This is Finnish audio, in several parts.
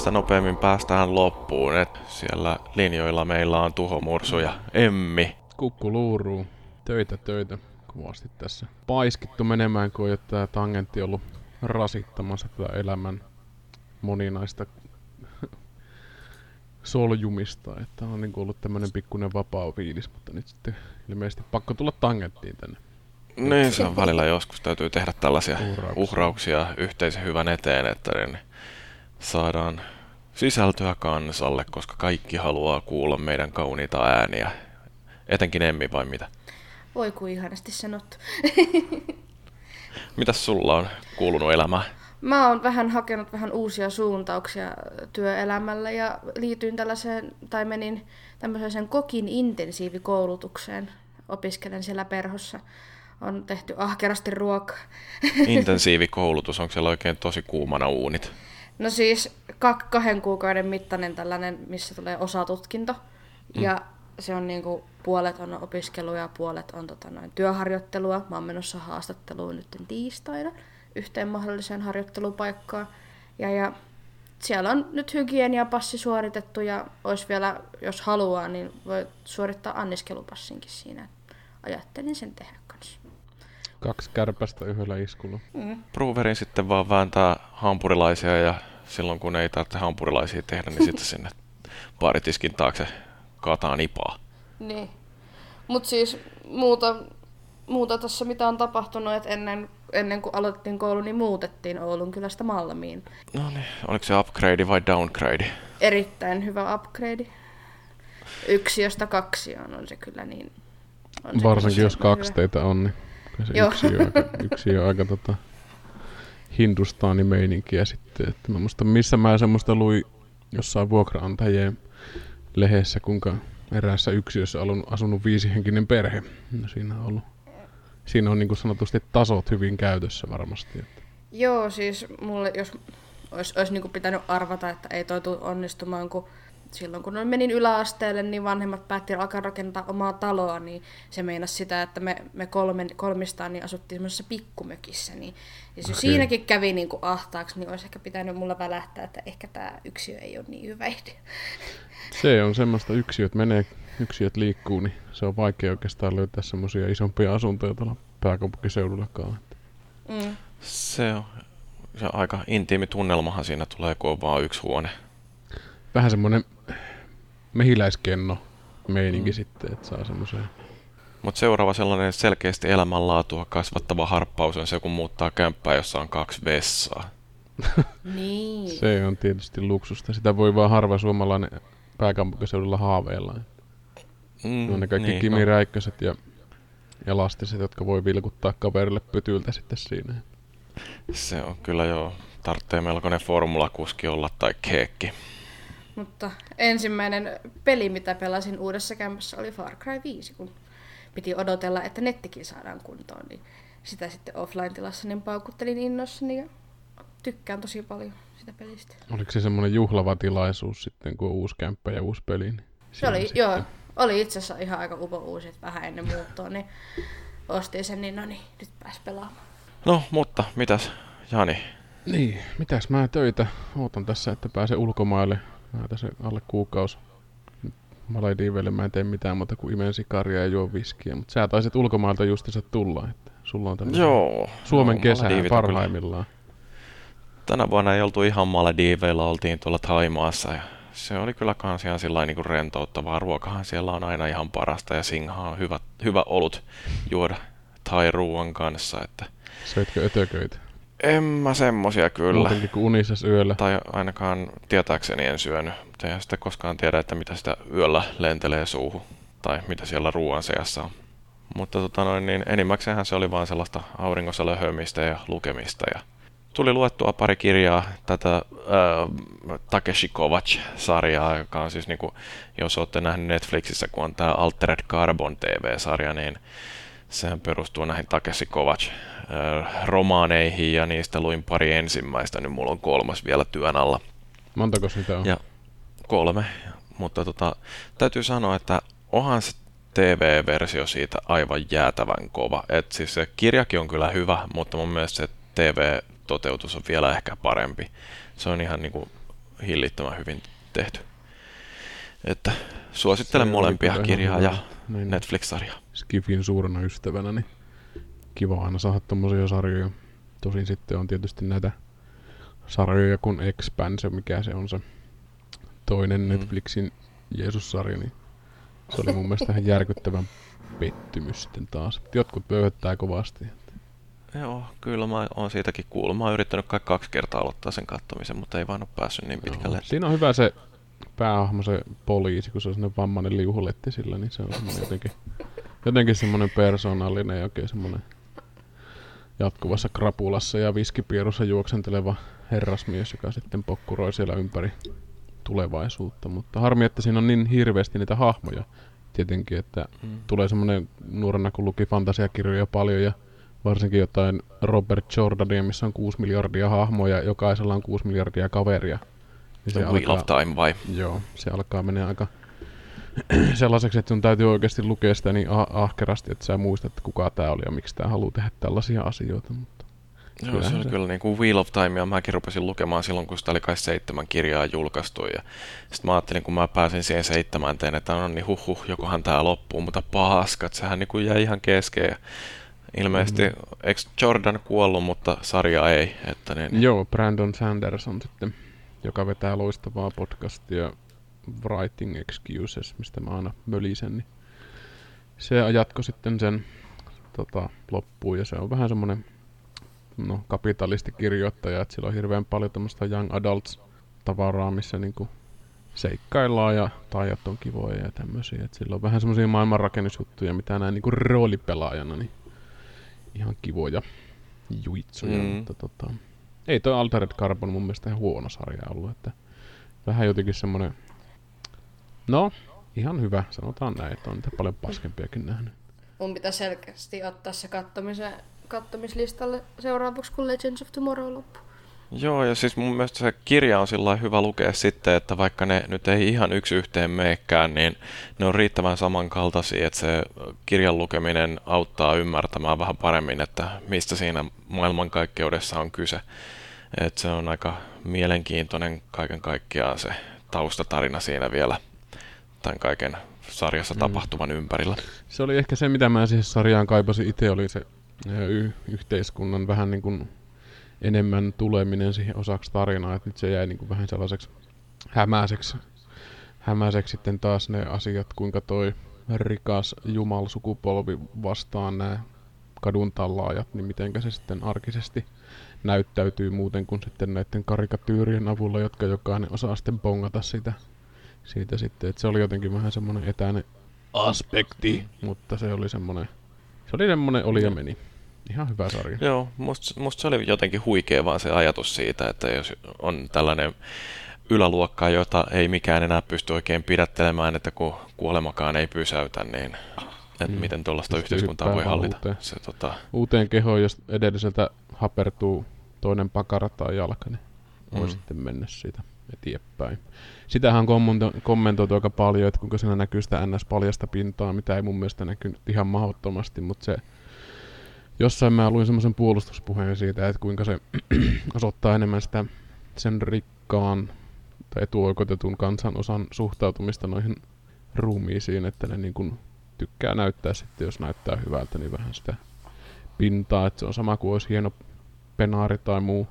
sitä nopeammin, päästään loppuun. Et siellä linjoilla meillä on Tuho Mursu ja Emmi. Kukku luuruu. Töitä, töitä kovasti tässä. Paiskittu menemään, kun ei ole tämä tangentti ollut rasittamassa tätä elämän moninaista soljumista, että on niin ollut tämmöinen pikkuinen vapaa fiilis, mutta nyt sitten ilmeisesti pakko tulla tangenttiin tänne. Niin, se on välillä joskus täytyy tehdä tällaisia uhrauksia, uhrauksia yhteisen hyvän eteen, että niin saadaan sisältöä kansalle, koska kaikki haluaa kuulla meidän kauniita ääniä. Etenkin Emmi vai mitä? Voi kuin ihanasti sanottu. Mitäs sulla on kuulunut elämään? Mä oon vähän hakenut vähän uusia suuntauksia työelämällä ja liityin tällaiseen, tai menin tämmöiseen kokin intensiivikoulutukseen. Opiskelen siellä perhossa. On tehty ahkerasti ruokaa. Intensiivikoulutus, onko siellä oikein tosi kuumana uunit? No siis kahden kuukauden mittainen tällainen, missä tulee osatutkinto. Mm. Ja se on niinku, puolet on opiskelua ja puolet on tota, noin, työharjoittelua. Mä oon menossa haastatteluun nyt tiistaina yhteen mahdolliseen harjoittelupaikkaan. Ja, ja siellä on nyt hygieniapassi suoritettu ja olisi vielä, jos haluaa, niin voi suorittaa anniskelupassinkin siinä. Ajattelin sen tehdä kanssa. Kaksi kärpästä yhdellä iskulla. Mm. Proverin sitten vaan vääntää hampurilaisia ja silloin kun ei tarvitse hampurilaisia tehdä, niin sitten sinne baaritiskin taakse kataa nipaa. Niin. Mutta siis muuta, muuta tässä mitä on tapahtunut, että ennen ennen kuin aloitettiin koulu, niin muutettiin Oulun kylästä Malmiin. No niin, oliko se upgrade vai downgrade? Erittäin hyvä upgrade. Yksi, josta kaksi on, on se kyllä niin... On Varsinkin jos kaksi hyvä. teitä on, niin se Joo. yksi on aika, yksi on aika tota, hindustaani meininkiä sitten. Että mä muistan, missä mä semmoista luin jossain vuokraantajien lehdessä, kuinka eräässä yksiössä on asunut viisihenkinen perhe. No, siinä on ollut siinä on niin sanotusti tasot hyvin käytössä varmasti. Että. Joo, siis mulle, jos olisi, olisi niin pitänyt arvata, että ei toi onnistumaan, kun silloin kun menin yläasteelle, niin vanhemmat päätti alkaa rakentaa omaa taloa, niin se meinasi sitä, että me, me kolme, kolmistaan niin asuttiin semmoisessa pikkumökissä. Niin, ja okay. siinäkin kävi niin kuin ahtaaksi, niin olisi ehkä pitänyt mulla välähtää, että ehkä tämä yksiö ei ole niin hyvä idea. Se on semmoista yksiöt menee yksiöt liikkuu, niin se on vaikea oikeastaan löytää semmoisia isompia asuntoja tuolla pääkaupunkiseudullakaan. Mm. Se on se aika intiimi tunnelmahan siinä tulee, kun on vaan yksi huone. Vähän semmoinen mehiläiskenno meininki mm. sitten, että saa semmoisen... Mutta seuraava sellainen selkeästi elämänlaatua kasvattava harppaus on se, kun muuttaa kämppää, jossa on kaksi vessaa. niin. Se on tietysti luksusta. Sitä voi vaan harva suomalainen pääkaupunkiseudulla haaveilla. Mm, no ne kaikki niin, Kimi no. Räikköset ja elastiset, jotka voi vilkuttaa kaverille pytyltä sitten siinä. Se on kyllä joo. Tarvitsee melkoinen formulakuski olla tai keekki. Mutta ensimmäinen peli, mitä pelasin uudessa kämpässä, oli Far Cry 5, kun piti odotella, että nettikin saadaan kuntoon. Niin sitä sitten offline-tilassa niin paukuttelin innossani ja tykkään tosi paljon sitä pelistä. Oliko se semmoinen juhlava tilaisuus sitten, kun on uusi kämppä ja uusi peli? Niin se oli, sitten... joo oli itse asiassa ihan aika upo uusi, vähän ennen muuttoa, niin ostin sen, niin no niin, nyt pääs pelaamaan. No, mutta mitäs Jani? Niin, mitäs mä töitä ootan tässä, että pääsen ulkomaille. Mä tässä alle kuukausi Maledivelle mä en tee mitään muuta kuin imen sikaria ja juo viskiä, mutta sä taisit ulkomailta justiinsa tulla, että sulla on tämmöinen Joo, Suomen no, kesä parhaimmillaan. Tänä vuonna ei oltu ihan Malediveilla, oltiin tuolla Taimaassa ja se oli kyllä kans ihan sillä niin rentouttavaa. Ruokahan siellä on aina ihan parasta ja Singha on hyvä, hyvä olut juoda tai ruoan kanssa. Että... Söitkö ötököitä? En mä semmosia kyllä. Muutenkin kuin unissa yöllä. Tai ainakaan tietääkseni en syönyt. Mutta eihän sitten koskaan tiedä, että mitä sitä yöllä lentelee suuhun. Tai mitä siellä ruoan seassa on. Mutta tota noin, niin enimmäkseenhän se oli vain sellaista auringossa löhömistä ja lukemista. Ja tuli luettua pari kirjaa tätä äh, Takeshi Kovacs-sarjaa, joka on siis, niin kuin, jos olette nähneet Netflixissä, kun on tämä Altered Carbon TV-sarja, niin sehän perustuu näihin Takeshi Kovacs romaaneihin ja niistä luin pari ensimmäistä, niin mulla on kolmas vielä työn alla. Montako sitä on? Ja kolme, mutta tota, täytyy sanoa, että onhan se TV-versio siitä aivan jäätävän kova. Et siis se kirjakin on kyllä hyvä, mutta mun mielestä se TV toteutus on vielä ehkä parempi. Se on ihan niin kuin hillittömän hyvin tehty. Että suosittelen molempia kirjaa ja niin. Netflix-sarjaa. Skifin suurena ystävänä, niin kiva aina saada tommosia sarjoja. Tosin sitten on tietysti näitä sarjoja kuin Expanse, mikä se on se toinen mm. Netflixin Jeesus-sarja, niin se oli mun mielestä ihan järkyttävän pettymys sitten taas. Jotkut pöyhöttää kovasti. Joo, kyllä mä oon siitäkin kuullut. Mä oon yrittänyt kai kaksi kertaa aloittaa sen kattomisen, mutta ei vaan ole päässyt niin pitkälle. Joo. Siinä on hyvä se päähahmo, se poliisi, kun se on sellainen vammainen liuhuletti sillä, niin se on semmoinen jotenkin, jotenkin semmoinen persoonallinen ja oikein semmoinen jatkuvassa krapulassa ja viskipierussa juoksenteleva herrasmies, joka sitten pokkuroi siellä ympäri tulevaisuutta. Mutta harmi, että siinä on niin hirveästi niitä hahmoja tietenkin, että mm. tulee semmoinen nuorena, kun luki fantasiakirjoja paljon ja varsinkin jotain Robert Jordania, missä on 6 miljardia hahmoja, jokaisella on 6 miljardia kaveria. Niin se alkaa, of Time vai? Joo, se alkaa mennä aika sellaiseksi, että sun täytyy oikeasti lukea sitä niin ah- ahkerasti, että sä muistat, että kuka tämä oli ja miksi tämä haluaa tehdä tällaisia asioita. Mutta Joo, se oli se... kyllä niin kuin Wheel of Time, ja mäkin rupesin lukemaan silloin, kun sitä oli kai seitsemän kirjaa julkaistu, ja sitten mä ajattelin, kun mä pääsin siihen seitsemänteen, että no niin huh, huh jokohan tämä loppuu, mutta paskat, sehän niin kuin jäi ihan kesken, ilmeisesti, mm-hmm. eikö Jordan kuollut, mutta sarja ei? Että niin... Joo, Brandon Sanderson sitten, joka vetää loistavaa podcastia Writing Excuses, mistä mä aina mölisen, niin se jatko sitten sen tota, loppuun, ja se on vähän semmoinen no, kapitalistikirjoittaja, että sillä on hirveän paljon tämmöistä young adults tavaraa, missä niinku seikkaillaan ja taijat on kivoja ja tämmöisiä. Että sillä on vähän semmoisia maailmanrakennusjuttuja, mitä näin niinku roolipelaajana, niin ihan kivoja juitsuja. Mm. Mutta tota, ei toi Altered Carbon mun mielestä ihan huono sarja ollut, että vähän jotenkin semmoinen, no ihan hyvä, sanotaan näin, että on niitä paljon paskempiakin nähnyt. Mun pitää selkeästi ottaa se kattomisen kattomislistalle seuraavaksi, kun Legends of Tomorrow loppuu. Joo, ja siis mun mielestä se kirja on sillä hyvä lukea sitten, että vaikka ne nyt ei ihan yksi yhteen meekään, niin ne on riittävän samankaltaisia, että se kirjan lukeminen auttaa ymmärtämään vähän paremmin, että mistä siinä maailmankaikkeudessa on kyse. että se on aika mielenkiintoinen kaiken kaikkiaan se taustatarina siinä vielä tämän kaiken sarjassa mm. tapahtuvan ympärillä. Se oli ehkä se, mitä mä siihen sarjaan kaipasin itse, oli se y- yhteiskunnan vähän niin kuin enemmän tuleminen siihen osaksi tarinaa, että nyt se jäi niin kuin vähän sellaiseksi hämäiseksi, hämäiseksi sitten taas ne asiat, kuinka toi rikas jumalsukupolvi vastaan nämä kadun tallaajat, niin miten se sitten arkisesti näyttäytyy muuten kuin sitten näiden karikatyyrien avulla, jotka jokainen osaa sitten pongata sitä, siitä sitten, että se oli jotenkin vähän semmoinen etäinen aspekti, mutta se oli semmoinen, se oli semmoinen oli ja meni. Ihan hyvä sarja. Joo, musta must se oli jotenkin huikea vaan se ajatus siitä, että jos on tällainen yläluokka, jota ei mikään enää pysty oikein pidättelemään, että kun kuolemakaan ei pysäytä, niin että mm. miten tuollaista yhteiskuntaa voi hallita. Uuteen, se, tota... uuteen kehoon, jos edelliseltä hapertuu toinen pakara tai jalka, niin voi mm. sitten mennä siitä eteenpäin. Sitähän on kommentoitu aika paljon, että kuinka siinä näkyy sitä ns-paljasta pintaa, mitä ei mun mielestä näkynyt ihan mahdottomasti, mutta se jossain mä luin semmoisen puolustuspuheen siitä, että kuinka se osoittaa enemmän sitä sen rikkaan tai etuoikeutetun kansanosan suhtautumista noihin ruumiisiin, että ne niin kuin tykkää näyttää sitten, jos näyttää hyvältä, niin vähän sitä pintaa, että se on sama kuin olisi hieno penaari tai muu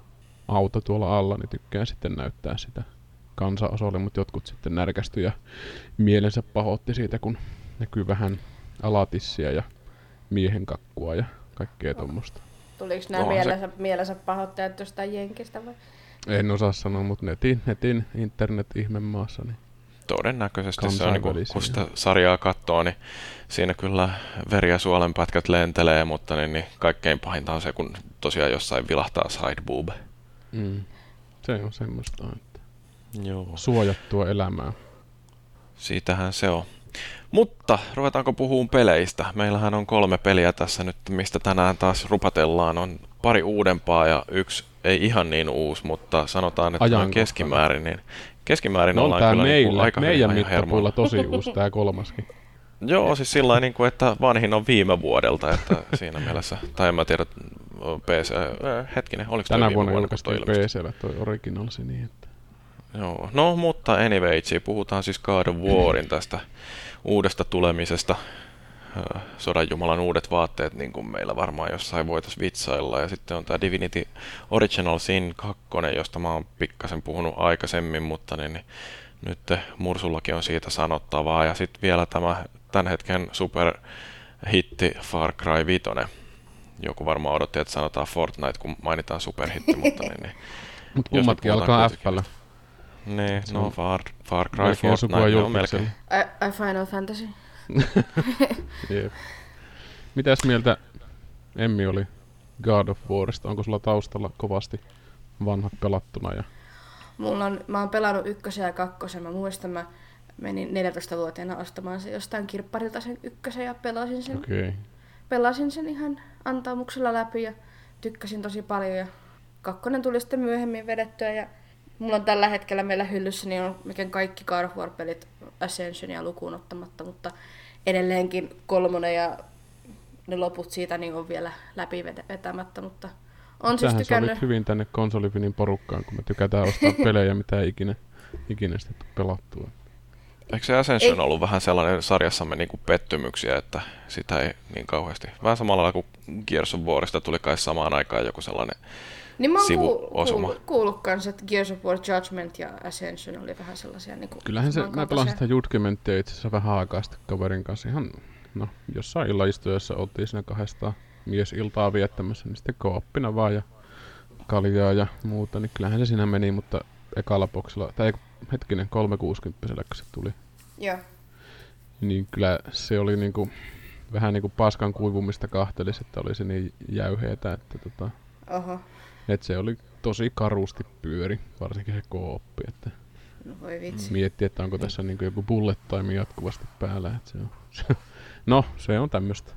auto tuolla alla, niin tykkää sitten näyttää sitä kansanosalle, mutta jotkut sitten närkästyi ja mielensä pahoitti siitä, kun näkyy vähän alatissia ja miehen kakkua ja kaikkea tuommoista. Tuliko nämä mielensä, se... mielensä pahoittajat jostain Jenkistä vai? En osaa sanoa, mutta netin, netin internet maassa. Niin Todennäköisesti se on, niin kuin, kun sitä sarjaa katsoo, niin siinä kyllä veri- ja suolenpätkät lentelee, mutta niin, niin kaikkein pahinta on se, kun tosiaan jossain vilahtaa sideboob. Mm. Se on semmoista, että Joo. suojattua elämää. Siitähän se on. Mutta ruvetaanko puhumaan peleistä? Meillähän on kolme peliä tässä nyt, mistä tänään taas rupatellaan. On pari uudempaa ja yksi ei ihan niin uusi, mutta sanotaan, että on keskimäärin, niin keskimäärin no, ollaan kyllä meillä, niin aika meidän mittapuilla tosi uusi tämä kolmaskin. Joo, siis sillä niin kuin, että vanhin on viime vuodelta, että siinä mielessä, tai en mä tiedä, PC, äh, hetkinen, oliko Tänä vuonna julkaistiin PCllä toi Originalsi niin, että Joo, no mutta anyway, puhutaan siis God of Warin tästä uudesta tulemisesta. Sodan Jumalan uudet vaatteet, niin kuin meillä varmaan jossain voitaisiin vitsailla. Ja sitten on tämä Divinity Original Sin 2, josta mä oon pikkasen puhunut aikaisemmin, mutta niin, niin nyt Mursullakin on siitä sanottavaa. Ja sitten vielä tämä tämän hetken superhitti Far Cry 5. Joku varmaan odotti, että sanotaan Fortnite, kun mainitaan superhitti, mutta niin, niin Mut kummatkin alkaa f Niin, no Far, Far Cry Fortnite ne on melkein. I, I Final Fantasy. Jep. Mitäs mieltä Emmi oli God of Warista? Onko sulla taustalla kovasti vanhat pelattuna? Ja... Mulla on, mä oon pelannut ykkösen ja kakkosen. Mä muistan, mä menin 14-vuotiaana ostamaan se jostain kirpparilta sen ykkösen ja pelasin sen. Okay. Pelasin sen ihan antaumuksella läpi ja tykkäsin tosi paljon. Ja kakkonen tuli sitten myöhemmin vedettyä ja mulla on tällä hetkellä meillä hyllyssä niin on mikä kaikki God of War-pelit Ascensionia lukuun ottamatta, mutta edelleenkin kolmonen ja ne loput siitä niin on vielä läpi vetämättä, mutta on siis tykännyt... hyvin tänne konsolifinin porukkaan, kun me tykätään ostaa pelejä, mitä ei ikinä, ikinä sitten pelattua. Eikö se Ascension ei. ollut vähän sellainen sarjassamme niin kuin pettymyksiä, että sitä ei niin kauheasti. Vähän samalla lailla kuin Gears of Warista tuli kai samaan aikaan joku sellainen niin mä oon sivuosuma. Kuullut, kuullut kanssa, että Gears of War Judgment ja Ascension oli vähän sellaisia niin kuin Kyllähän se, mä pelasin sitä Judgmentia itse asiassa vähän aikaa sitten kaverin kanssa ihan, no jossain illaistuessa oltiin siinä kahdesta mies iltaa viettämässä, niin sitten kooppina vaan ja kaljaa ja muuta, niin kyllähän se siinä meni, mutta ekalla boksilla, tai hetkinen, 360 kun se tuli. Joo. Niin kyllä se oli niinku, vähän niinku paskan kuivumista kahtelis, että oli se niin jäyheetä, että tota, Oho. että se oli tosi karusti pyöri, varsinkin se kooppi, että no voi vitsi. mietti, että onko tässä niinku joku bullet time jatkuvasti päällä, että se on, no se on tämmöistä.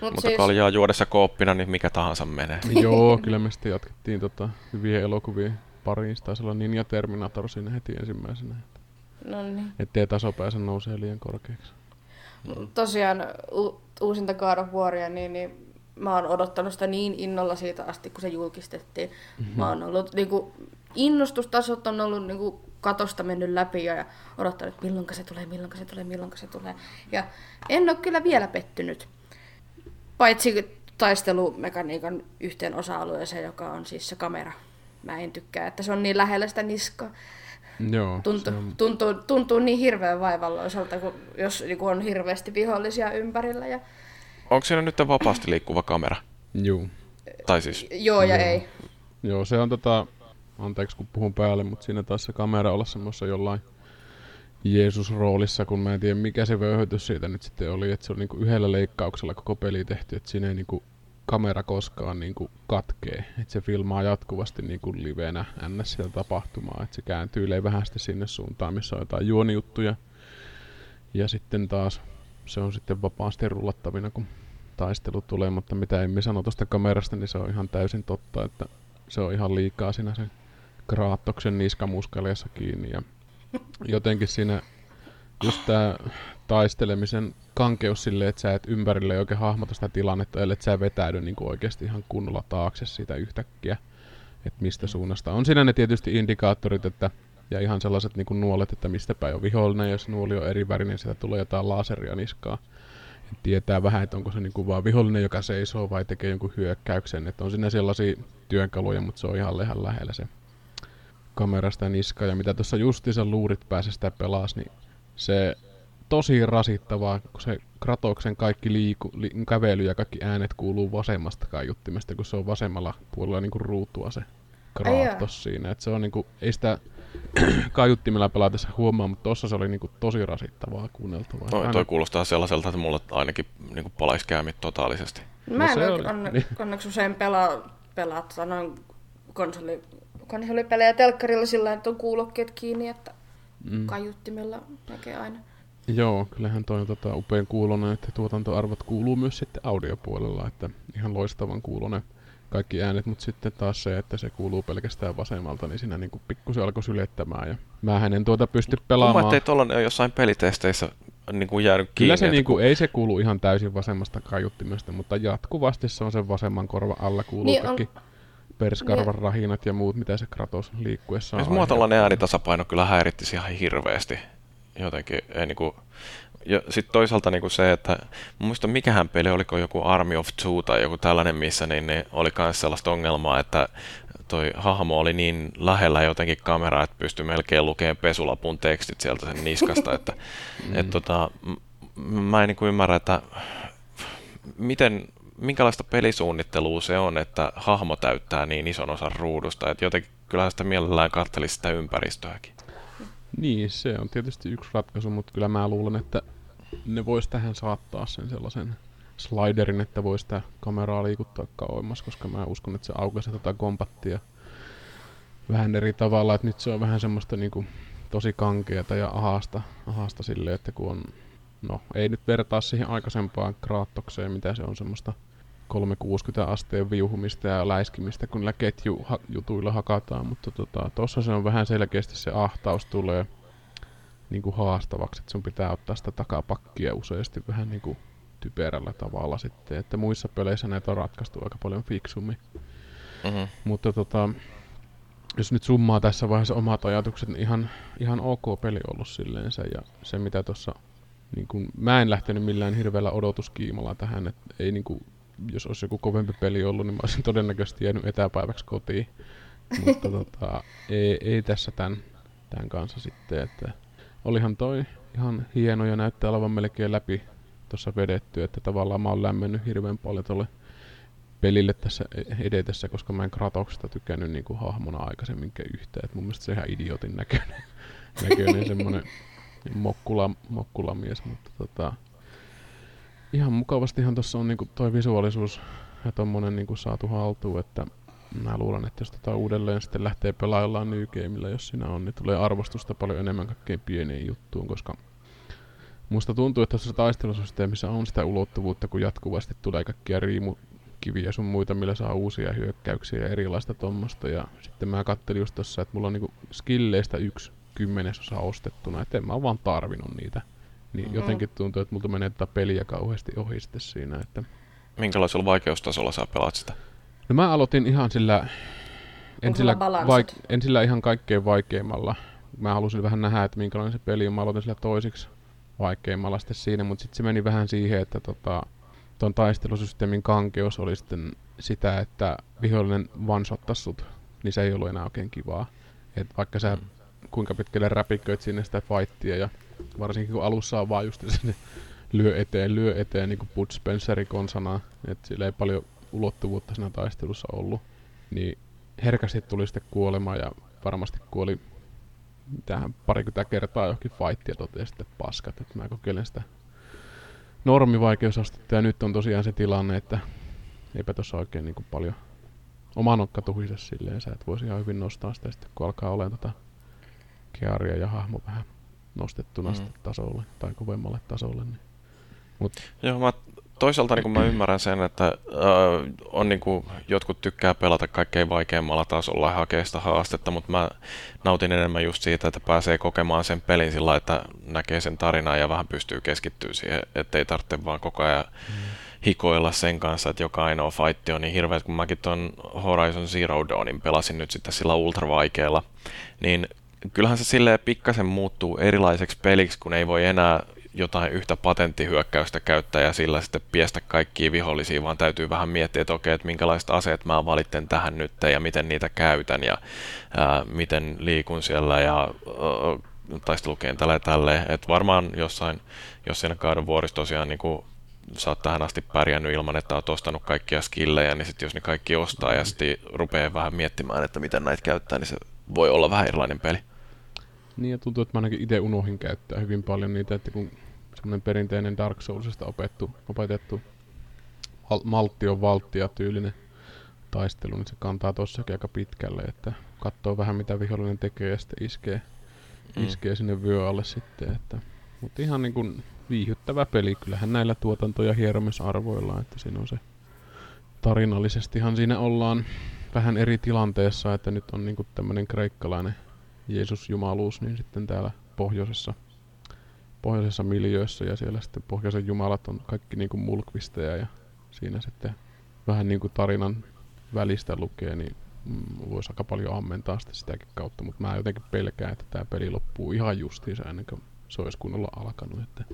Mut Mutta siis... kaljaa juodessa kooppina, niin mikä tahansa menee. Joo, kyllä me sitten jatkettiin tota, hyviä elokuvia pariin. Taisi olla Ninja Terminator siinä heti ensimmäisenä. No niin. Ettei taso pääse nousee liian korkeaksi. Tosiaan u- uusinta God of Waria, niin, niin mä oon odottanut sitä niin innolla siitä asti, kun se julkistettiin. Mm-hmm. Mä oon ollut, niin kuin, innostustasot on ollut niin kuin, katosta mennyt läpi ja, ja odottanut, että milloin se tulee, milloin se tulee, milloin se tulee. Ja en ole kyllä vielä pettynyt. Paitsi taistelumekaniikan yhteen osa-alueeseen, joka on siis se kamera. Mä en tykkää, että se on niin lähellä sitä niskaa. Joo, tuntuu, on... tuntuu, tuntuu niin hirveän vaivalloiselta, kun, jos niin kun on hirveästi vihollisia ympärillä. Ja... Onko siinä nyt vapaasti liikkuva kamera? Joo. Tai siis? Joo ja Joo. ei. Joo, se on tota, anteeksi kun puhun päälle, mutta siinä taas se kamera olla semmoisessa jollain Jeesus-roolissa, kun mä en tiedä mikä se vöyhytys siitä nyt sitten oli, että se on niinku yhdellä leikkauksella koko peli tehty, että siinä ei niinku kamera koskaan niinku katkee, että se filmaa jatkuvasti niinku livenä ns. sitä tapahtumaa, että se kääntyy sitten sinne suuntaan, missä on jotain juonijuttuja. Ja sitten taas se on sitten vapaasti rullattavina, kun taistelu tulee, mutta mitä emme sano tuosta kamerasta, niin se on ihan täysin totta, että se on ihan liikaa siinä sen Kraatoksen niskamuskaleessa kiinni ja jotenkin siinä just tää taistelemisen kankeus silleen, että sä et ympärille oikein hahmota sitä tilannetta, ellei sä vetäydy niin oikeasti ihan kunnolla taakse siitä yhtäkkiä, että mistä suunnasta. On siinä ne tietysti indikaattorit, että ja ihan sellaiset niin kuin nuolet, että mistä päin on vihollinen, jos nuoli on eri värinen, niin sieltä tulee jotain laseria niskaa. Et tietää vähän, että onko se niin kuin vaan vihollinen, joka seisoo vai tekee jonkun hyökkäyksen. Että on siinä sellaisia työnkaluja, mutta se on ihan ihan lähellä se kamerasta niska. Ja mitä tuossa justiinsa luurit päässä sitä pelas, niin se tosi rasittavaa, kun se Kratoksen kaikki liiku, li, kävely ja kaikki äänet kuuluu vasemmasta kaiuttimesta, kun se on vasemmalla puolella niinku ruutua se Kratos siinä. Et se on niinku, ei sitä kaiuttimella pelatessa huomaa, mutta tossa se oli niinku tosi rasittavaa kuunneltavaa. No, toi kuulostaa sellaiselta, että mulla ainakin niinku palaisi käymit totaalisesti. Mä no en no, onne, niin. onneksi usein pelaa, pelaa tota noin konsoli, konsolipelejä telkkarilla sillä että on kuulokkeet kiinni, että mm. kaiuttimella näkee aina. Joo, kyllähän toi on tota upean kuulonen, että tuotantoarvot kuuluu myös sitten audiopuolella, että ihan loistavan kuulonen kaikki äänet, mutta sitten taas se, että se kuuluu pelkästään vasemmalta, niin siinä niin pikkusen alkoi sylettämään. Ja mä en tuota pysty pelaamaan. Kumma, ettei tuolla jossain pelitesteissä niin kuin jäänyt kiinni. Kyllä se niin kuin, ei se kuulu ihan täysin vasemmasta kaiuttimesta, mutta jatkuvasti se on sen vasemman korvan alla kuuluu niin kaikki on... perskarvan rahinat ja muut, mitä se Kratos liikkuessa on. Mua tällainen äänitasapaino kyllä häiritti ihan hirveästi. Jotenkin, ei niinku, ja sitten toisaalta niinku se, että muista mikähän peli, oliko joku Army of Two tai joku tällainen, missä niin, niin oli myös sellaista ongelmaa, että toi hahmo oli niin lähellä jotenkin kameraa, että pystyi melkein lukemaan pesulapun tekstit sieltä sen niskasta, että mm. et, tota, mä en niin ymmärrä, että miten, minkälaista pelisuunnittelua se on, että hahmo täyttää niin ison osan ruudusta, että jotenkin kyllähän sitä mielellään katselisi sitä ympäristöäkin. Niin, se on tietysti yksi ratkaisu, mutta kyllä mä luulen, että ne vois tähän saattaa sen sellaisen sliderin, että voi sitä kameraa liikuttaa kauemmas, koska mä uskon, että se aukaisi tätä kompattia vähän eri tavalla, että nyt se on vähän semmoista niinku tosi kankeata ja ahasta, ahasta silleen, että kun on, no ei nyt vertaa siihen aikaisempaan kraattokseen, mitä se on semmoista 360 asteen viuhumista ja läiskimistä, kun niillä ketjujutuilla hakataan, mutta tota, tossa se on vähän selkeästi se ahtaus tulee niin kuin haastavaksi, että sun pitää ottaa sitä takapakkia useasti vähän niin kuin typerällä tavalla sitten, että muissa peleissä näitä on ratkaistu aika paljon fiksummin. Mm-hmm. Mutta tota, jos nyt summaa tässä vaiheessa omat ajatukset, niin ihan, ihan ok peli ollut silleensä ja se mitä tuossa niin kun, mä en lähtenyt millään hirveällä odotuskiimalla tähän, että ei niin kun, jos olisi joku kovempi peli ollut, niin mä olisin todennäköisesti jäänyt etäpäiväksi kotiin. Mutta tota, ei, ei, tässä tämän, tämän kanssa sitten, että olihan toi ihan hieno ja näyttää olevan melkein läpi tuossa vedetty, että tavallaan mä oon lämmennyt hirveän paljon tuolle pelille tässä edetessä, koska mä en Kratoksesta tykännyt niinku hahmona aikaisemminkin yhtään. Et mun mielestä se ihan idiotin näköinen, näköinen semmonen mokkula, mokkulamies, mutta tota, ihan mukavastihan tuossa on niinku toi visuaalisuus ja tommonen niinku saatu haltuun, että mä luulen, että jos tota uudelleen sitten lähtee pelaajallaan New Gameillä, jos siinä on, niin tulee arvostusta paljon enemmän kaikkein pieniin juttuun, koska musta tuntuu, että tuossa taistelusysteemissä on sitä ulottuvuutta, kun jatkuvasti tulee kaikkia riimukiviä sun muita, millä saa uusia hyökkäyksiä ja erilaista tuommoista. Ja sitten mä kattelin just tossa, että mulla on niinku skilleistä yksi kymmenesosa ostettuna, että en mä vaan tarvinnut niitä. Niin mm-hmm. jotenkin tuntuu, että multa menee tätä peliä kauheasti ohi sitten siinä. Että... Minkälaisella vaikeustasolla sä pelaat sitä? No mä aloitin ihan sillä, en sillä, vaik- en sillä ihan kaikkein vaikeimmalla. Mä halusin vähän nähdä, että minkälainen se peli on. Mä aloitin sillä toisiksi vaikeimmalla sitten siinä, mutta sitten se meni vähän siihen, että tota, tuon taistelusysteemin kankeus oli sitten sitä, että vihollinen one sut, niin se ei ollut enää oikein kivaa. Et vaikka sä kuinka pitkälle räpiköit sinne sitä fightia ja varsinkin kun alussa on vaan just se lyö eteen, lyö eteen niin kuin Bud Spenceri konsana, että sillä ei paljon ulottuvuutta siinä taistelussa ollut, niin herkästi tuli sitten kuolema ja varmasti kuoli tähän parikymmentä kertaa johonkin fightia totesi sitten paskat, että mä kokeilen sitä normivaikeusastetta. Ja nyt on tosiaan se tilanne, että eipä tuossa oikein niin paljon oma nokka tuhise silleen, että voisi ihan hyvin nostaa sitä sitten, kun alkaa olemaan tota kearia ja hahmo vähän nostettuna mm. tasolle tai kovemmalle tasolle. Niin. Mut. Joo, mä toisaalta niin mä ymmärrän sen, että äh, on niin kuin, jotkut tykkää pelata kaikkein vaikeimmalla tasolla ja hakea sitä haastetta, mutta mä nautin enemmän just siitä, että pääsee kokemaan sen pelin sillä että näkee sen tarinan ja vähän pystyy keskittyä siihen, ettei tarvitse vaan koko ajan mm. hikoilla sen kanssa, että joka ainoa fight on niin hirveä, kun mäkin tuon Horizon Zero Dawnin pelasin nyt sitten sillä ultravaikealla, niin kyllähän se silleen pikkasen muuttuu erilaiseksi peliksi, kun ei voi enää jotain yhtä patenttihyökkäystä käyttää ja sillä sitten piestä kaikkia vihollisia, vaan täytyy vähän miettiä, että okei, että minkälaiset aseet mä valitten tähän nyt ja miten niitä käytän ja ää, miten liikun siellä ja ää, taistelukentällä ja tälleen. Että varmaan jossain, jos siinä kaadon vuorissa tosiaan niin kuin sä oot tähän asti pärjännyt ilman, että oot ostanut kaikkia skillejä, niin sitten jos ne kaikki ostaa ja sitten rupeaa vähän miettimään, että miten näitä käyttää, niin se voi olla vähän erilainen peli. Niin ja tuntuu, että mä ainakin itse unohin käyttää hyvin paljon niitä, että kun semmoinen perinteinen Dark Soulsista opettu, opetettu maltti on valttia tyylinen taistelu, niin se kantaa tossakin aika pitkälle, että katsoo vähän mitä vihollinen tekee ja sitten iskee, mm. iskee sinne vyö alle sitten, että mutta ihan niin kuin viihyttävä peli, kyllähän näillä tuotanto- ja hieromisarvoilla, että siinä on se tarinallisestihan siinä ollaan vähän eri tilanteessa, että nyt on niinku tämmöinen kreikkalainen Jeesus Jumaluus, niin sitten täällä pohjoisessa, pohjoisessa miljöissä ja siellä sitten pohjoisen jumalat on kaikki niin kuin mulkvisteja ja siinä sitten vähän niin kuin tarinan välistä lukee, niin mm, voisi aika paljon ammentaa sitä sitäkin kautta, mutta mä jotenkin pelkään, että tämä peli loppuu ihan justiinsa ennen kuin se olisi kunnolla alkanut. Että...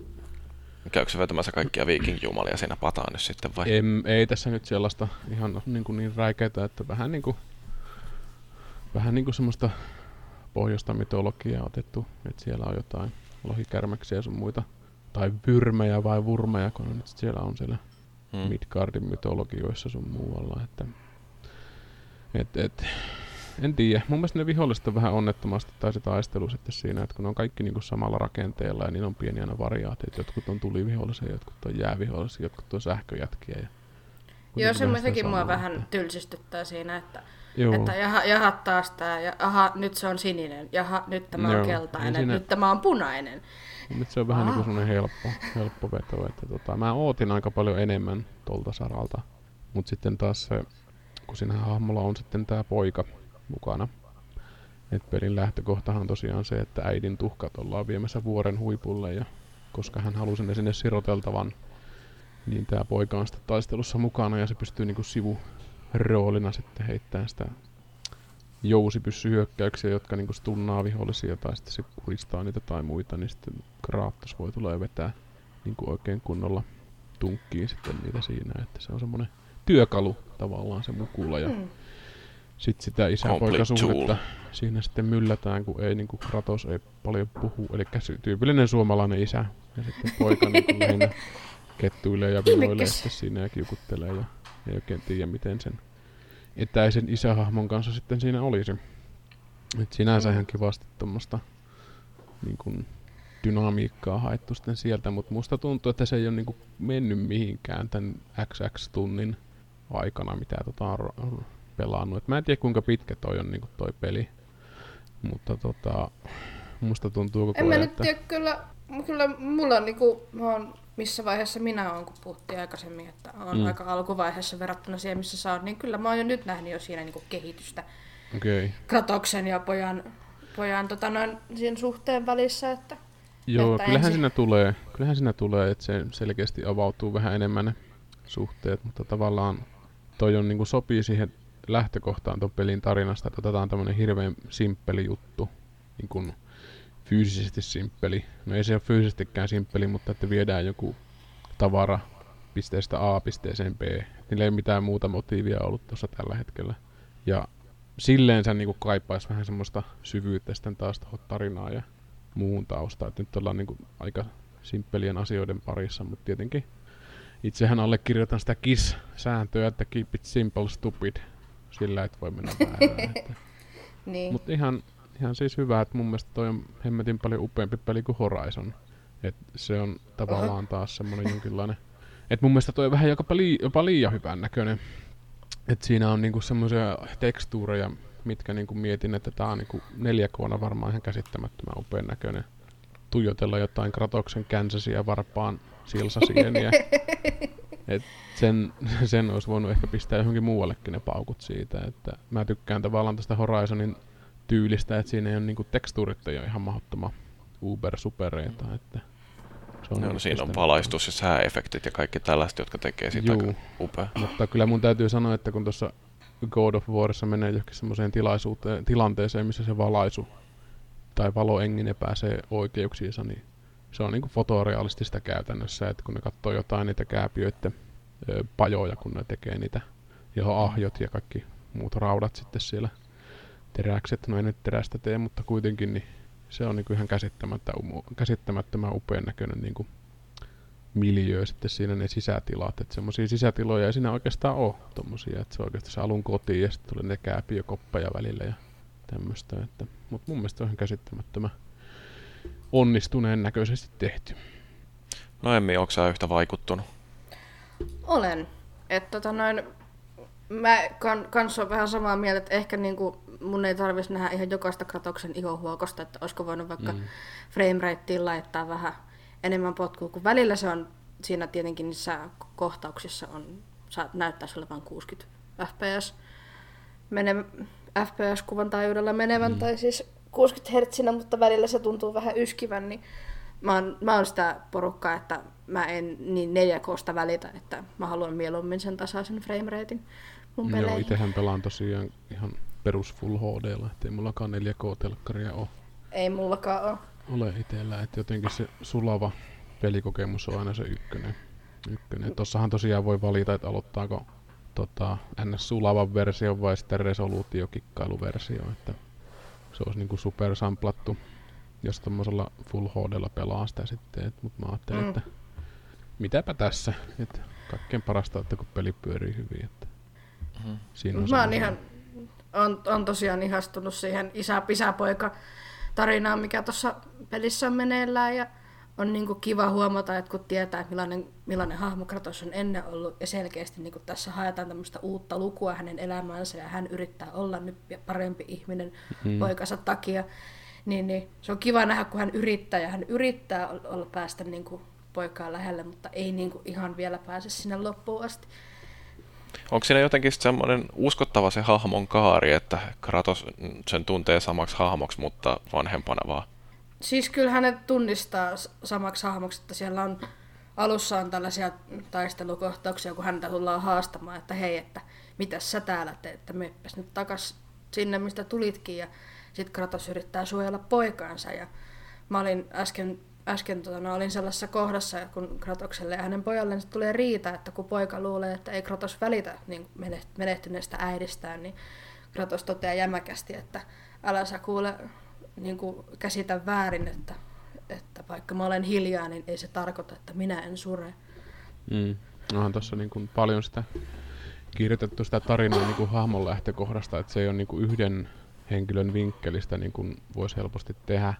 Käykö se vetämässä kaikkia viikingjumalia siinä pataan nyt sitten vai? Ei, ei tässä nyt sellaista ihan niin, kuin niin räikeitä, että vähän niin kuin, vähän niin kuin semmoista pohjoista mytologiaa otettu, että siellä on jotain lohikärmeksiä ja sun muita, tai vyrmejä vai vurmeja, kun nyt siellä on siellä hmm. Midgardin mytologioissa sun muualla, että et, et, en tiedä. Mun mielestä ne viholliset on vähän onnettomasti tai se taistelu sitten siinä, että kun ne on kaikki niinku samalla rakenteella ja niin on pieniä aina variaatteet. Jotkut on tulivihollisia, jotkut on jäävihollisia, jotkut on sähköjätkiä. Ja Joo, semmoisenkin mua vähän tylsistyttää siinä, että, Joo. että jaha, jaha taas tää, ja aha, nyt se on sininen, jaha, nyt tämä Joo. on keltainen, siinä... nyt tämä on punainen. Nyt se on vähän niin kuin helppo, helppo veto, että tota, mä ootin aika paljon enemmän tolta saralta, mutta sitten taas se, kun siinä hahmolla on sitten tämä poika, mukana. Et pelin lähtökohtahan on tosiaan se, että äidin tuhkat ollaan viemässä vuoren huipulle ja koska hän halusi sinne, sinne siroteltavan, niin tämä poika on sitten taistelussa mukana ja se pystyy niinku sivuroolina sitten heittämään sitä jousipyssyhyökkäyksiä, jotka niinku stunnaa vihollisia tai sitten se kuristaa niitä tai muita, niin sitten Kratos voi tulla ja vetää niinku oikein kunnolla tunkkiin sitten niitä siinä, että se on semmoinen työkalu tavallaan se mukula ja mm sitten sitä isä-poikasuhdetta siinä sitten myllätään, kun ei niin kuin Kratos ei paljon puhu. Eli tyypillinen suomalainen isä ja sitten poika niin kuin lähinnä kettuilee ja viloilee sitten siinä ja kiukuttelee ja ei oikein tiedä, miten sen etäisen isähahmon kanssa sitten siinä olisi. Et sinänsä ihan kivasti tuommoista niin kuin dynamiikkaa haettu sitten sieltä, mutta musta tuntuu, että se ei ole niin kuin mennyt mihinkään tämän XX tunnin aikana, mitä tota on pelannut. Et mä en tiedä kuinka pitkä toi on niinku toi peli. Mutta tota, musta tuntuu koko ajan, En mä nyt tiedä, kyllä, kyllä mulla on niinku, mä oon, missä vaiheessa minä oon, kun puhuttiin aikaisemmin, että on mm. aika alkuvaiheessa verrattuna siihen, missä sä oot, niin kyllä mä oon jo nyt nähnyt jo siinä niinku kehitystä. Okay. Kratoksen ja pojan, pojan tota noin, siinä suhteen välissä, että Joo, että kyllähän ensin... siinä tulee, kyllähän siinä tulee, että se selkeästi avautuu vähän enemmän ne suhteet, mutta tavallaan toi on, niin kuin sopii siihen lähtökohtaan tuon pelin tarinasta, että otetaan tämmöinen hirveän simppeli juttu, niin kuin fyysisesti simppeli. No ei se ole fyysisestikään simppeli, mutta että viedään joku tavara pisteestä A pisteeseen B. Niillä ei mitään muuta motiivia ollut tuossa tällä hetkellä. Ja silleen se niin kaipaisi vähän semmoista syvyyttä sitten taas tuohon tarinaan ja muun taustaan. Että nyt ollaan niin kuin aika simppelien asioiden parissa, mutta tietenkin itsehän allekirjoitan sitä KISS-sääntöä, että keep it simple, stupid sillä et voi mennä väärään. niin. Mutta ihan, ihan siis hyvä, että mun mielestä toi on hemmetin paljon upeampi peli kuin Horizon. Et se on tavallaan taas semmoinen jonkinlainen... Et mun mielestä toi on vähän jopa, lii, jopa liian hyvän näköinen. Et siinä on niinku semmoisia tekstuureja, mitkä niinku mietin, että tää on niinku 4K varmaan ihan käsittämättömän upean näköinen. Tuijotella jotain Kratoksen känsäsiä varpaan silsasieniä. Et sen, sen olisi voinut ehkä pistää johonkin muuallekin ne paukut siitä. Että mä tykkään tavallaan tästä Horizonin tyylistä, että siinä ei ole niinku tekstuurit ei ole ihan mahdottoman uber-supereita. Että se on no, no siinä on valaistus ja sääefektit ja kaikki tällaiset, jotka tekee siitä Juu, aika upea. Mutta kyllä mun täytyy sanoa, että kun tuossa God of Warissa menee johonkin semmoiseen tilaisuuteen, tilanteeseen, missä se valaisu tai valoengine pääsee oikeuksiinsa, niin se on niin fotorealistista käytännössä, että kun ne katsoo jotain niitä kääpiöiden pajoja, kun ne tekee niitä, johon ahjot ja kaikki muut raudat sitten siellä teräkset, no ei nyt terästä tee, mutta kuitenkin niin se on niin ihan käsittämättömän, käsittämättömän upean näköinen niin kuin miljöö sitten siinä ne sisätilat, että semmoisia sisätiloja ei siinä oikeastaan ole tommosia, että se on oikeastaan se alun kotiin ja sitten tulee ne kääpiökoppeja välillä ja tämmöistä, että, mutta mun mielestä on ihan käsittämättömän onnistuneen näköisesti tehty. No Emmi, onko sä yhtä vaikuttunut? Olen. Että tota noin, mä kan, kanssa on vähän samaa mieltä, että ehkä niinku mun ei tarvitsisi nähdä ihan jokaista Kratoksen ihohuokosta, että olisiko voinut vaikka mm. framerateen laittaa vähän enemmän potkua, kun välillä se on siinä tietenkin niissä kohtauksissa on, saat näyttää sulle vain 60 fps, mene, fps-kuvan taajuudella menevän, mm. tai siis 60 hertsinä, mutta välillä se tuntuu vähän yskivän, niin mä oon, mä oon sitä porukkaa, että mä en niin 4Ksta välitä, että mä haluan mieluummin sen tasaisen frameratein. Mun Joo, peleihin. itehän pelaan tosiaan ihan perus Full HD, ettei mullakaan 4K-telkkaria ole, Ei mullakaan ole. ole itellä, että jotenkin se sulava pelikokemus on aina se ykkönen. ykkönen. Tossahan tosiaan voi valita, että aloittaako tota, ns. sulavan version vai sitten resoluutiokikkailuversio, että se olisi niinku supersamplattu, jos tommosella Full HDlla pelaa sitä sitten, mutta mä ajattelin, Mm. että mitäpä tässä, että kaikkein parasta, että kun peli pyörii hyvin, että Mhm. siinä on Mä oon ihan, on, on tosiaan ihastunut siihen isä-pisäpoika tarinaan, mikä tuossa pelissä on meneillään ja on niinku kiva huomata, että kun tietää, että millainen, millainen hahmo Kratos on ennen ollut ja selkeästi niinku tässä haetaan tämmöistä uutta lukua hänen elämäänsä ja hän yrittää olla nyt parempi ihminen mm. poikansa takia, niin, niin se on kiva nähdä, kun hän yrittää ja hän yrittää olla päästä niinku poikaa lähelle, mutta ei niinku ihan vielä pääse sinne loppuun asti. Onko siinä jotenkin semmoinen uskottava se hahmon kaari, että Kratos sen tuntee samaksi hahmoksi, mutta vanhempana vaan? Siis kyllä hänet tunnistaa samaksi hahmoksi, että siellä on alussa on tällaisia taistelukohtauksia, kun häntä tullaan haastamaan, että hei, että mitä sä täällä teet, että meppes nyt takas sinne, mistä tulitkin. Ja sitten Kratos yrittää suojella poikaansa ja mä olin äsken, äsken tota, no, olin sellaisessa kohdassa, kun Kratokselle ja hänen pojalleen tulee riita, että kun poika luulee, että ei Kratos välitä niin meneht- menehtyneestä äidistään, niin Kratos toteaa jämäkästi, että älä sä kuule niin kuin käsitä väärin, että, että vaikka mä olen hiljaa, niin ei se tarkoita, että minä en sure. Mm. Onhan tuossa niin kuin paljon sitä kirjoitettu sitä tarinaa niin kuin hahmon lähtökohdasta, että se ei ole niin kuin yhden henkilön vinkkelistä niin kuin voisi helposti tehdä.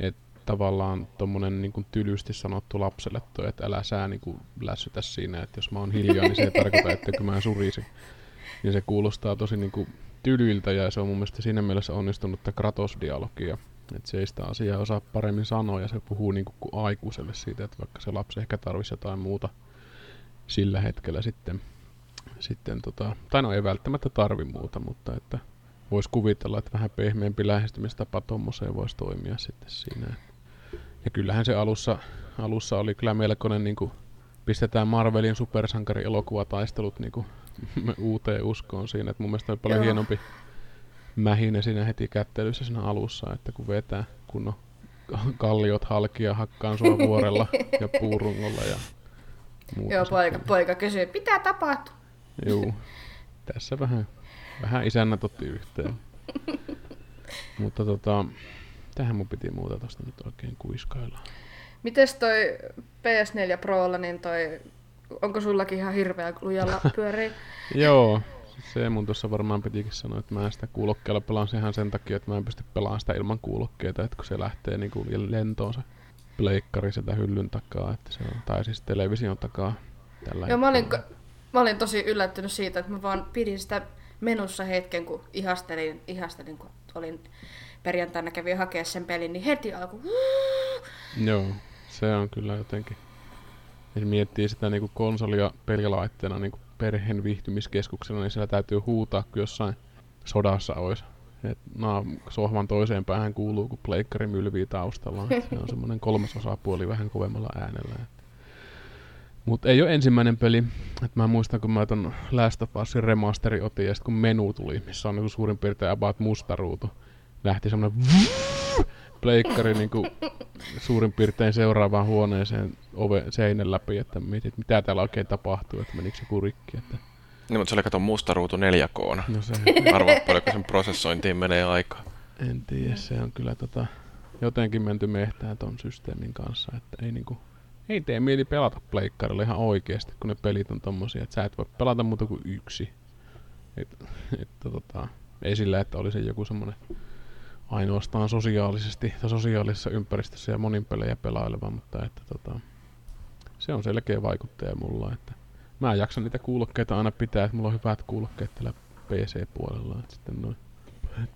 Että tavallaan tuommoinen niin kuin tylysti sanottu lapselle toi, että älä sä niin kuin lässytä siinä, että jos mä oon hiljaa, niin se ei tarkoita, että mä surisi. Ja se kuulostaa tosi niin kuin tylyiltä ja se on mun mielestä siinä mielessä onnistunutta Kratos-dialogia. Että se ei sitä asiaa osaa paremmin sanoa ja se puhuu niin kuin, aikuiselle siitä, että vaikka se lapsi ehkä tarvisi jotain muuta sillä hetkellä sitten, sitten tota, tai no ei välttämättä tarvi muuta, mutta että voisi kuvitella, että vähän pehmeämpi lähestymistapa tuommoiseen voisi toimia sitten siinä. Ja kyllähän se alussa, alussa oli kyllä melkoinen niin kuin, pistetään Marvelin supersankarielokuvataistelut niin kuin, uuteen uskoon siinä, että mun mielestä oli paljon Joo. hienompi mähine siinä heti kättelyssä siinä alussa, että kun vetää kunnon kalliot halki ja hakkaan sua vuorella ja puurungolla ja muuta. Joo, poika, poika kysyy, mitä tapahtuu? Juu, tässä vähän, vähän isännät otti yhteen. Mutta tota, tähän mun piti muuta tosta nyt oikein kuiskailla. Mites toi PS4 Prolla, niin toi, onko sullakin ihan hirveä lujalla pyörii? Joo, se mun tuossa varmaan pitikin sanoa, että mä sitä kuulokkeella pelaan sehän sen takia, että mä en pysty pelaamaan sitä ilman kuulokkeita, että kun se lähtee niinku lentoon se pleikkari sieltä hyllyn takaa, että se on, tai siis television takaa. Tällä Joo, mä olin, mä olin tosi yllättynyt siitä, että mä vaan pidin sitä menussa hetken, kun ihastelin, ihastelin kun olin perjantaina kävin hakea sen pelin, niin heti alkoi Joo, se on kyllä jotenkin. Jos miettii sitä niinku konsolia pelilaitteena niinku perheen viihtymiskeskuksena, niin siellä täytyy huutaa, kun jossain sodassa olisi. Et naa, sohvan toiseen päähän kuuluu, kun pleikkari mylvii taustalla. Et se on semmoinen kolmas osapuoli vähän kovemmalla äänellä. Mutta ei ole ensimmäinen peli. Et mä muistan, kun mä ton Last of Usin remasteri otin, ja sit kun menu tuli, missä on niinku suurin piirtein about musta ruutu, lähti semmoinen pleikkari niinku suurin piirtein seuraavaan huoneeseen ove, seinän läpi, että mietit, mitä täällä oikein tapahtuu, että menikö se kurikki. Että, Niin, mutta se oli kato musta ruutu 4K. no se, Arvaa paljonko sen prosessointiin menee aikaa. en tiedä, se on kyllä tota, jotenkin menty mehtään ton systeemin kanssa, että ei niinku, ei tee mieli pelata pleikkarilla ihan oikeasti, kun ne pelit on tommosia, että sä et voi pelata muuta kuin yksi. Et, että tota, ei sillä, että olisi joku semmonen ainoastaan sosiaalisesti tai sosiaalisessa ympäristössä ja monin pelejä pelaileva, mutta että tota, se on selkeä vaikuttaja mulla, että mä jaksan niitä kuulokkeita aina pitää, että mulla on hyvät kuulokkeet tällä PC-puolella, että sitten noin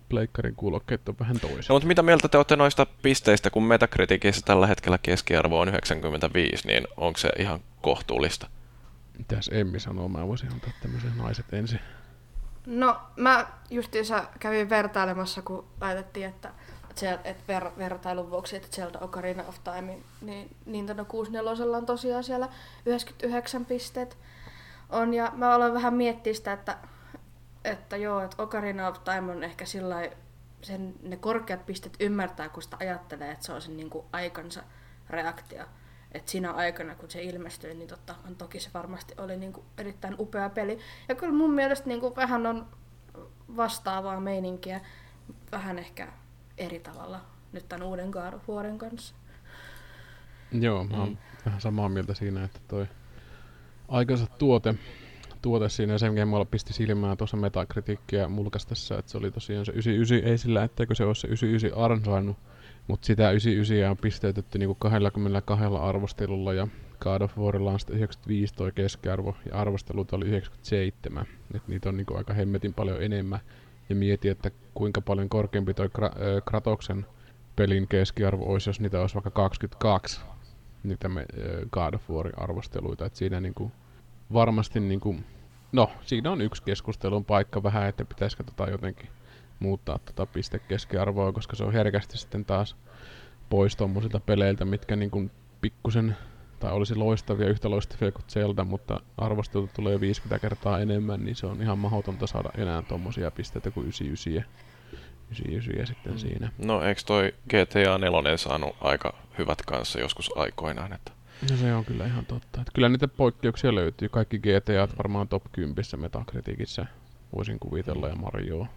pleikkarin kuulokkeet on vähän toiset. No, mutta mitä mieltä te olette noista pisteistä, kun Metacriticissa tällä hetkellä keskiarvo on 95, niin onko se ihan kohtuullista? Mitäs Emmi sanoo? Mä voisin antaa tämmöisen naiset ensin. No, mä justiinsa kävin vertailemassa, kun laitettiin, että, että, ver, vertailun vuoksi, että Zelda Ocarina of Time, niin Nintendo 64 on tosiaan siellä 99 pisteet on. Ja mä aloin vähän miettiä sitä, että, että joo, että Ocarina of Time on ehkä sillä sen, ne korkeat pistet ymmärtää, kun sitä ajattelee, että se on sen niin kuin aikansa reaktio. Että siinä aikana, kun se ilmestyi, niin totta, on toki se varmasti oli niin kuin erittäin upea peli. Ja kyllä mun mielestä niin kuin vähän on vastaavaa meininkiä, vähän ehkä eri tavalla nyt tämän uuden Warin kanssa. Joo, mä oon mm. vähän samaa mieltä siinä, että toi aikansa tuote, tuote siinä, sen mikä mulla pisti silmään tuossa metakritiikkiä mulkastessa, että se oli tosiaan se 99, ei sillä, etteikö se ole se 99 ansainnut, mutta sitä 99 on pisteytetty niinku 22 arvostelulla ja God of Warilla on 95 toi keskiarvo ja arvostelut oli 97. Et niitä on niinku aika hemmetin paljon enemmän. Ja mieti, että kuinka paljon korkeampi toi Kra- Kratoksen pelin keskiarvo olisi, jos niitä olisi vaikka 22 niitä me, God of War arvosteluita. Et siinä niinku varmasti niinku, no siinä on yksi keskustelun paikka vähän, että pitäisikö tota jotenkin muuttaa tota pistekeskiarvoa, koska se on herkästi sitten taas pois tommosilta peleiltä, mitkä niinku pikkusen tai olisi loistavia, yhtä loistavia kuin Zelda, mutta arvostelut tulee 50 kertaa enemmän, niin se on ihan mahdotonta saada enää tommosia pisteitä kuin 99 99 sitten mm. siinä. No eikö toi GTA 4 saanut aika hyvät kanssa joskus aikoinaan? Että... No se on kyllä ihan totta. Että kyllä niitä poikkeuksia löytyy. Kaikki GTA varmaan top 10 Metacriticissa voisin kuvitella ja Mario.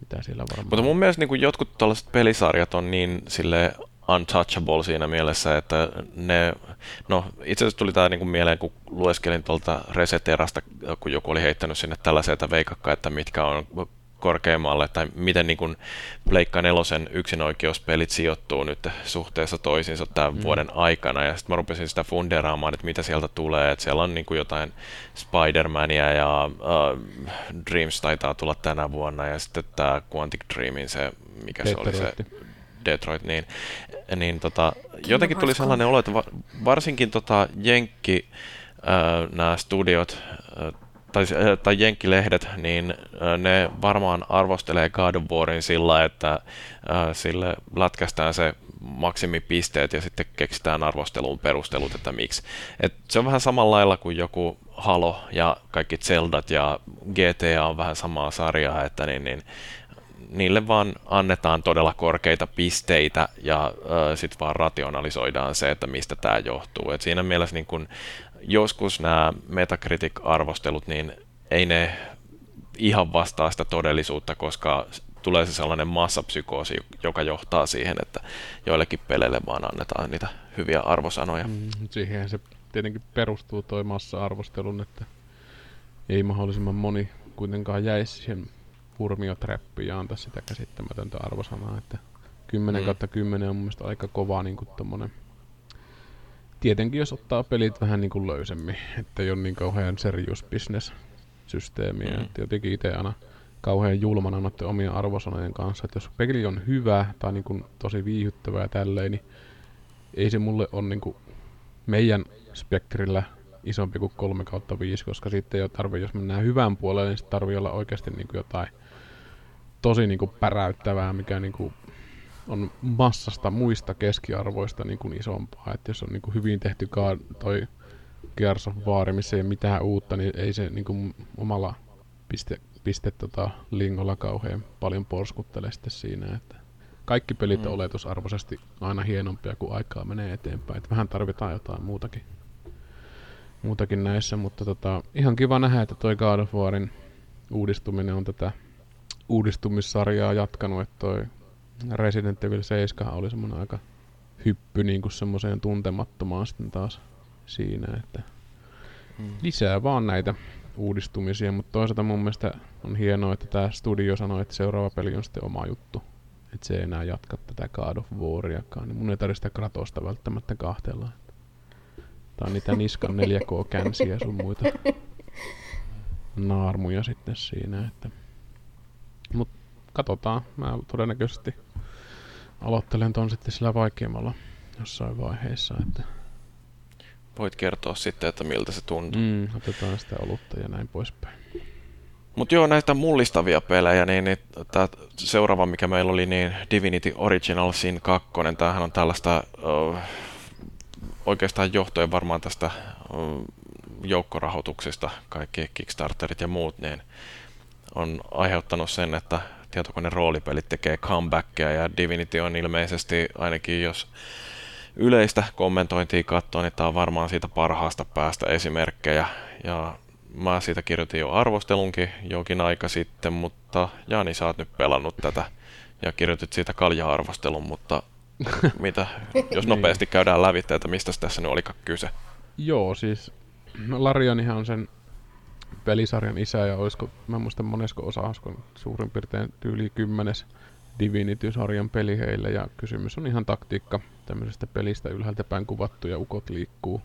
Mitä siellä varmaan... Mutta mun mielestä niin jotkut tällaiset pelisarjat on niin sille untouchable siinä mielessä, että ne, no itse asiassa tuli tämä niin mieleen, kun lueskelin tuolta Reseterasta, kun joku oli heittänyt sinne tällaisia, veikakka, että mitkä on korkeammalle, tai miten niin kuin Pleikka nelosen yksinoikeuspelit sijoittuu nyt suhteessa toisiinsa tämän mm. vuoden aikana, ja sitten mä rupesin sitä funderaamaan, että mitä sieltä tulee, että siellä on niin kuin jotain Spider-Mania ja uh, Dreams taitaa tulla tänä vuonna, ja sitten tämä Quantic Dreamin se, mikä Detroit. se oli se Detroit, niin, niin tota, jotenkin tuli sellainen olo, että varsinkin tota Jenkki, äh, nämä studiot, äh, tai, äh, tai Jenkkilehdet, niin äh, ne varmaan arvostelee God of Warin sillä, että äh, sille lätkästään se maksimipisteet ja sitten keksitään arvosteluun perustelut, että miksi. Et se on vähän samalla lailla kuin joku Halo ja kaikki Zeldat ja GTA on vähän samaa sarjaa, että niin, niin niille vaan annetaan todella korkeita pisteitä ja sitten vaan rationalisoidaan se, että mistä tämä johtuu. Et siinä mielessä niin kun joskus nämä Metacritic-arvostelut, niin ei ne ihan vastaa sitä todellisuutta, koska tulee se sellainen massapsykoosi, joka johtaa siihen, että joillekin peleille vaan annetaan niitä hyviä arvosanoja. Mm, siihen se tietenkin perustuu toi massa-arvostelun, että ei mahdollisimman moni kuitenkaan jäisi siihen hurmiotrappi ja antaa sitä käsittämätöntä arvosanaa, että 10 mm. kautta 10 on mun mielestä aika kova niin kuin tommonen, tietenkin jos ottaa pelit vähän niin kuin löysemmin, että ei ole niin kauhean serious business systeemiä, mm. että jotenkin itse aina kauhean julmana noiden omien arvosanojen kanssa, että jos peli on hyvä tai niin kuin tosi viihyttävä ja tälleen, niin ei se mulle ole niin kuin meidän spektrillä isompi kuin 3 kautta 5, koska sitten ei ole tarve, jos mennään hyvän puolelle, niin sitten tarvii olla oikeasti niin kuin jotain tosi niin kuin päräyttävää, mikä niin kuin on massasta muista keskiarvoista niin kuin isompaa. Että jos on niin kuin hyvin tehty ka- toi Gears of War, missä ei ole mitään uutta, niin ei se niin kuin omalla piste, piste tota, lingolla kauhean paljon porskuttele sitten siinä. Että kaikki pelit mm. on oletusarvoisesti aina hienompia, kuin aikaa menee eteenpäin. Että vähän tarvitaan jotain muutakin, muutakin näissä, mutta tota, ihan kiva nähdä, että toi God of Warin uudistuminen on tätä uudistumissarjaa jatkanut, että toi Resident Evil 7 oli semmoinen aika hyppy niin kuin semmoiseen tuntemattomaan sitten taas siinä, että hmm. lisää vaan näitä uudistumisia, mutta toisaalta mun mielestä on hienoa, että tämä studio sanoi, että seuraava peli on sitten oma juttu. Että se ei enää jatka tätä God of Wariakaan, niin mun ei tarvitse sitä Kratosta välttämättä kahtella. Tää on niitä niskan 4K-känsiä sun muita naarmuja sitten siinä, että Mut katsotaan. Mä todennäköisesti aloittelen ton sitten sillä vaikeammalla jossain vaiheessa. Että... Voit kertoa sitten, että miltä se tuntuu. Mm, otetaan sitä olutta ja näin poispäin. Mutta joo, näistä mullistavia pelejä, niin, niin tämä seuraava, mikä meillä oli, niin Divinity Original Sin 2, tämähän on tällaista uh, oikeastaan johtuen varmaan tästä uh, joukkorahoituksesta, kaikki Kickstarterit ja muut, niin on aiheuttanut sen, että tietokoneen roolipelit tekee comebackia ja Divinity on ilmeisesti ainakin jos yleistä kommentointia katsoo, niin tämä on varmaan siitä parhaasta päästä esimerkkejä. Ja mä siitä kirjoitin jo arvostelunkin jokin aika sitten, mutta Jani, sä oot nyt pelannut tätä ja kirjoitit siitä kalja-arvostelun, mutta mitä, jos niin. nopeasti käydään lävitse, että mistä tässä nyt olikaan kyse? Joo, siis Larianihan on sen pelisarjan isä ja olisiko, mä muistan monesko osa, olisiko suurin piirtein tyyli kymmenes Divinity-sarjan peli heille. Ja kysymys on ihan taktiikka tämmöisestä pelistä. Ylhäältä päin kuvattu ja ukot liikkuu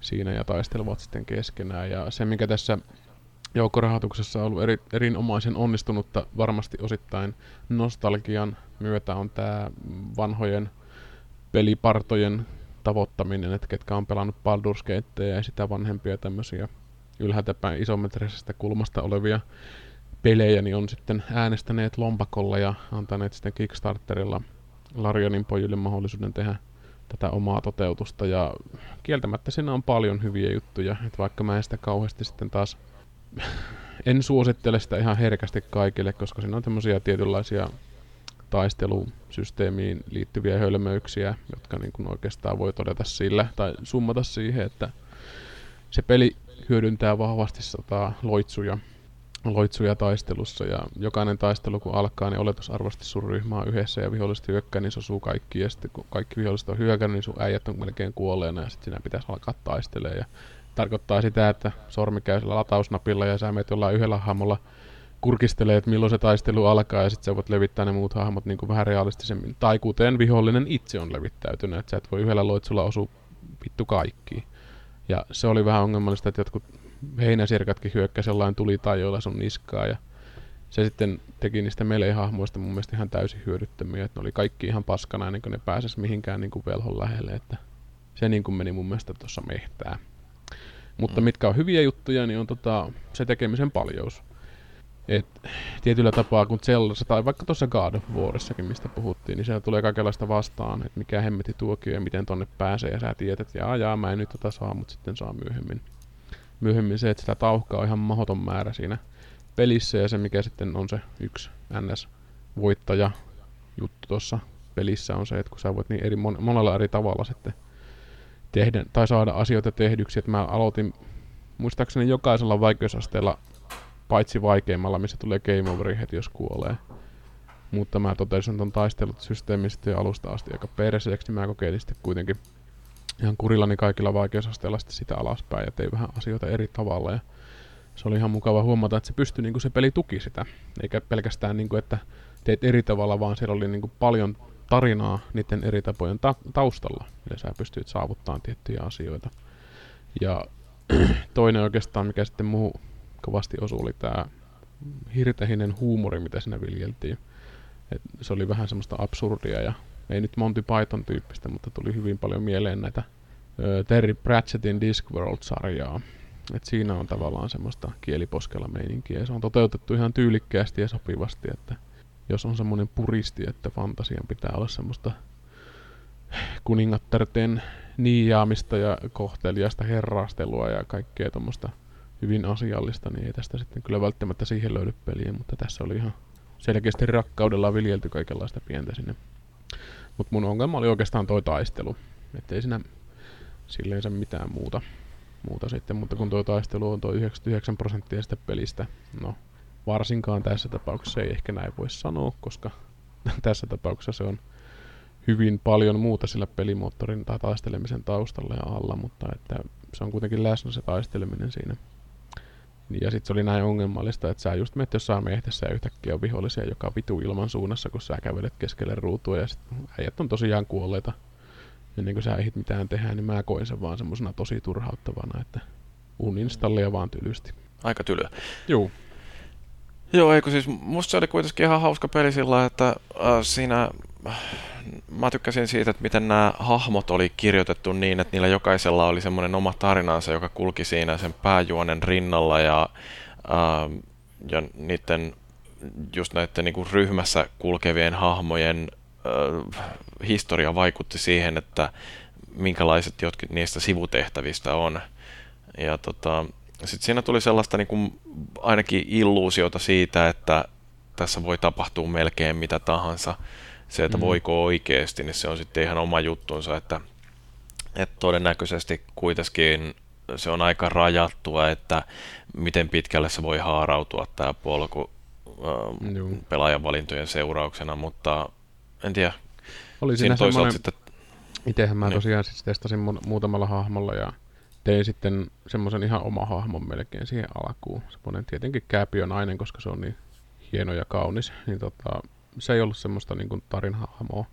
siinä ja taistelevat sitten keskenään. Ja se mikä tässä joukkorahoituksessa on ollut eri, erinomaisen onnistunutta varmasti osittain nostalgian myötä on tämä vanhojen pelipartojen tavoittaminen, että ketkä on pelannut Baldur's ja sitä vanhempia tämmöisiä ylhäältä päin isometrisestä kulmasta olevia pelejä, niin on sitten äänestäneet lompakolla ja antaneet sitten Kickstarterilla Larionin pojille mahdollisuuden tehdä tätä omaa toteutusta. Ja kieltämättä siinä on paljon hyviä juttuja, että vaikka mä en sitä kauheasti sitten taas en suosittele sitä ihan herkästi kaikille, koska siinä on tämmöisiä tietynlaisia taistelusysteemiin liittyviä hölmöyksiä, jotka niin kuin oikeastaan voi todeta sillä tai summata siihen, että se peli hyödyntää vahvasti sata loitsuja, loitsuja taistelussa ja jokainen taistelu kun alkaa, niin oletusarvoisesti sun ryhmä on yhdessä ja viholliset hyökkää, niin se osuu kaikki ja sitten kun kaikki viholliset on hyökännyt, niin sun äijät on melkein kuolleena ja sitten sinä pitäisi alkaa taistelemaan ja tarkoittaa sitä, että sormi käy sillä latausnapilla ja sä menet jollain yhdellä hahmolla kurkistelee, että milloin se taistelu alkaa ja sitten sä voit levittää ne muut hahmot niin kuin vähän realistisemmin. Tai kuten vihollinen itse on levittäytynyt, että sä et voi yhdellä loitsulla osua vittu kaikkiin. Ja se oli vähän ongelmallista, että jotkut heinäsirkatkin hyökkäsi jollain tulitajoilla sun niskaa ja se sitten teki niistä melee-hahmoista mun mielestä ihan täysin hyödyttömiä, että ne oli kaikki ihan paskana ennen kuin ne pääses mihinkään niin kuin velhon lähelle, että se niin kuin meni mun mielestä tuossa mehtää. Mutta mm. mitkä on hyviä juttuja, niin on tota, se tekemisen paljous. Et tietyllä tapaa, kun Zelda tai vaikka tuossa God of Warissakin, mistä puhuttiin, niin siellä tulee kaikenlaista vastaan, että mikä hemmeti tuokio ja miten tonne pääsee, ja sä tiedät, että jaa, jaa, mä en nyt tota saa, mutta sitten saa myöhemmin. Myöhemmin se, että sitä tauhkaa on ihan mahdoton määrä siinä pelissä, ja se mikä sitten on se yksi NS-voittaja juttu tuossa pelissä on se, että kun sä voit niin eri, mon- monella eri tavalla sitten tehdä, tai saada asioita tehdyksi, että mä aloitin muistaakseni jokaisella vaikeusasteella paitsi vaikeimmalla, missä tulee game overi heti, jos kuolee. Mutta mä totesin ton taistelut systeemistä ja alusta asti aika perseeksi, niin mä kokeilin sitten kuitenkin ihan kurillani kaikilla vaikeusasteilla sitten sitä alaspäin ja tein vähän asioita eri tavalla. Ja se oli ihan mukava huomata, että se pystyi, niin kuin se peli tuki sitä. Eikä pelkästään, niin kuin, että teet eri tavalla, vaan siellä oli niin kuin paljon tarinaa niiden eri tapojen ta- taustalla, millä sä pystyit saavuttamaan tiettyjä asioita. Ja toinen oikeastaan, mikä sitten muu kovasti osui, oli tämä hirtehinen huumori, mitä siinä viljeltiin. Et se oli vähän semmoista absurdia ja ei nyt Monty Python tyyppistä, mutta tuli hyvin paljon mieleen näitä ö, Terry Pratchettin Discworld-sarjaa. Et siinä on tavallaan semmoista kieliposkella meininkiä se on toteutettu ihan tyylikkäästi ja sopivasti, että jos on semmoinen puristi, että fantasian pitää olla semmoista kuningattarten niijaamista ja kohteliasta herrastelua ja kaikkea tuommoista hyvin asiallista, niin ei tästä sitten kyllä välttämättä siihen löydy peliä, mutta tässä oli ihan selkeästi rakkaudella viljelty kaikenlaista pientä sinne. Mutta mun ongelma oli oikeastaan toi taistelu, ettei siinä silleen mitään muuta, muuta sitten, mutta kun tuo taistelu on tuo 99 prosenttia sitä pelistä, no varsinkaan tässä tapauksessa ei ehkä näin voi sanoa, koska tässä tapauksessa se on hyvin paljon muuta sillä pelimoottorin tai taistelemisen taustalla ja alla, mutta että se on kuitenkin läsnä se taisteleminen siinä. Ja sitten se oli näin ongelmallista, että sä just menet jossain mehtessä ja yhtäkkiä on vihollisia joka vitu ilman suunnassa, kun sä kävelet keskelle ruutua ja sitten äijät on tosiaan kuolleita. Ennen kuin sä ehdit mitään tehdä, niin mä koin sen vaan semmosena tosi turhauttavana, että uninstallia vaan tylysti. Aika tylyä. Joo. Joo, eikö siis musta se oli kuitenkin ihan hauska peli sillä, että äh, siinä mä tykkäsin siitä, että miten nämä hahmot oli kirjoitettu niin, että niillä jokaisella oli semmoinen oma tarinansa, joka kulki siinä sen pääjuonen rinnalla ja, äh, ja niiden just näiden niin kuin ryhmässä kulkevien hahmojen äh, historia vaikutti siihen, että minkälaiset jotkin niistä sivutehtävistä on. Ja tota, sitten siinä tuli sellaista niin kuin, ainakin illuusiota siitä, että tässä voi tapahtua melkein mitä tahansa. Se, että mm. voiko oikeasti, niin se on sitten ihan oma juttunsa, että, että todennäköisesti kuitenkin se on aika rajattua, että miten pitkälle se voi haarautua tämä polku äh, pelaajan valintojen seurauksena, mutta en tiedä. Oli siinä, siinä toisaalta sitten... Itsehän mä niin. tosiaan siis testasin muutamalla hahmolla ja tein sitten semmoisen ihan oma hahmon melkein siihen alkuun. Semmoinen tietenkin kääpiö nainen, koska se on niin hieno ja kaunis. Niin tota, se ei ollut semmoista niin kuin tarinahahmoa.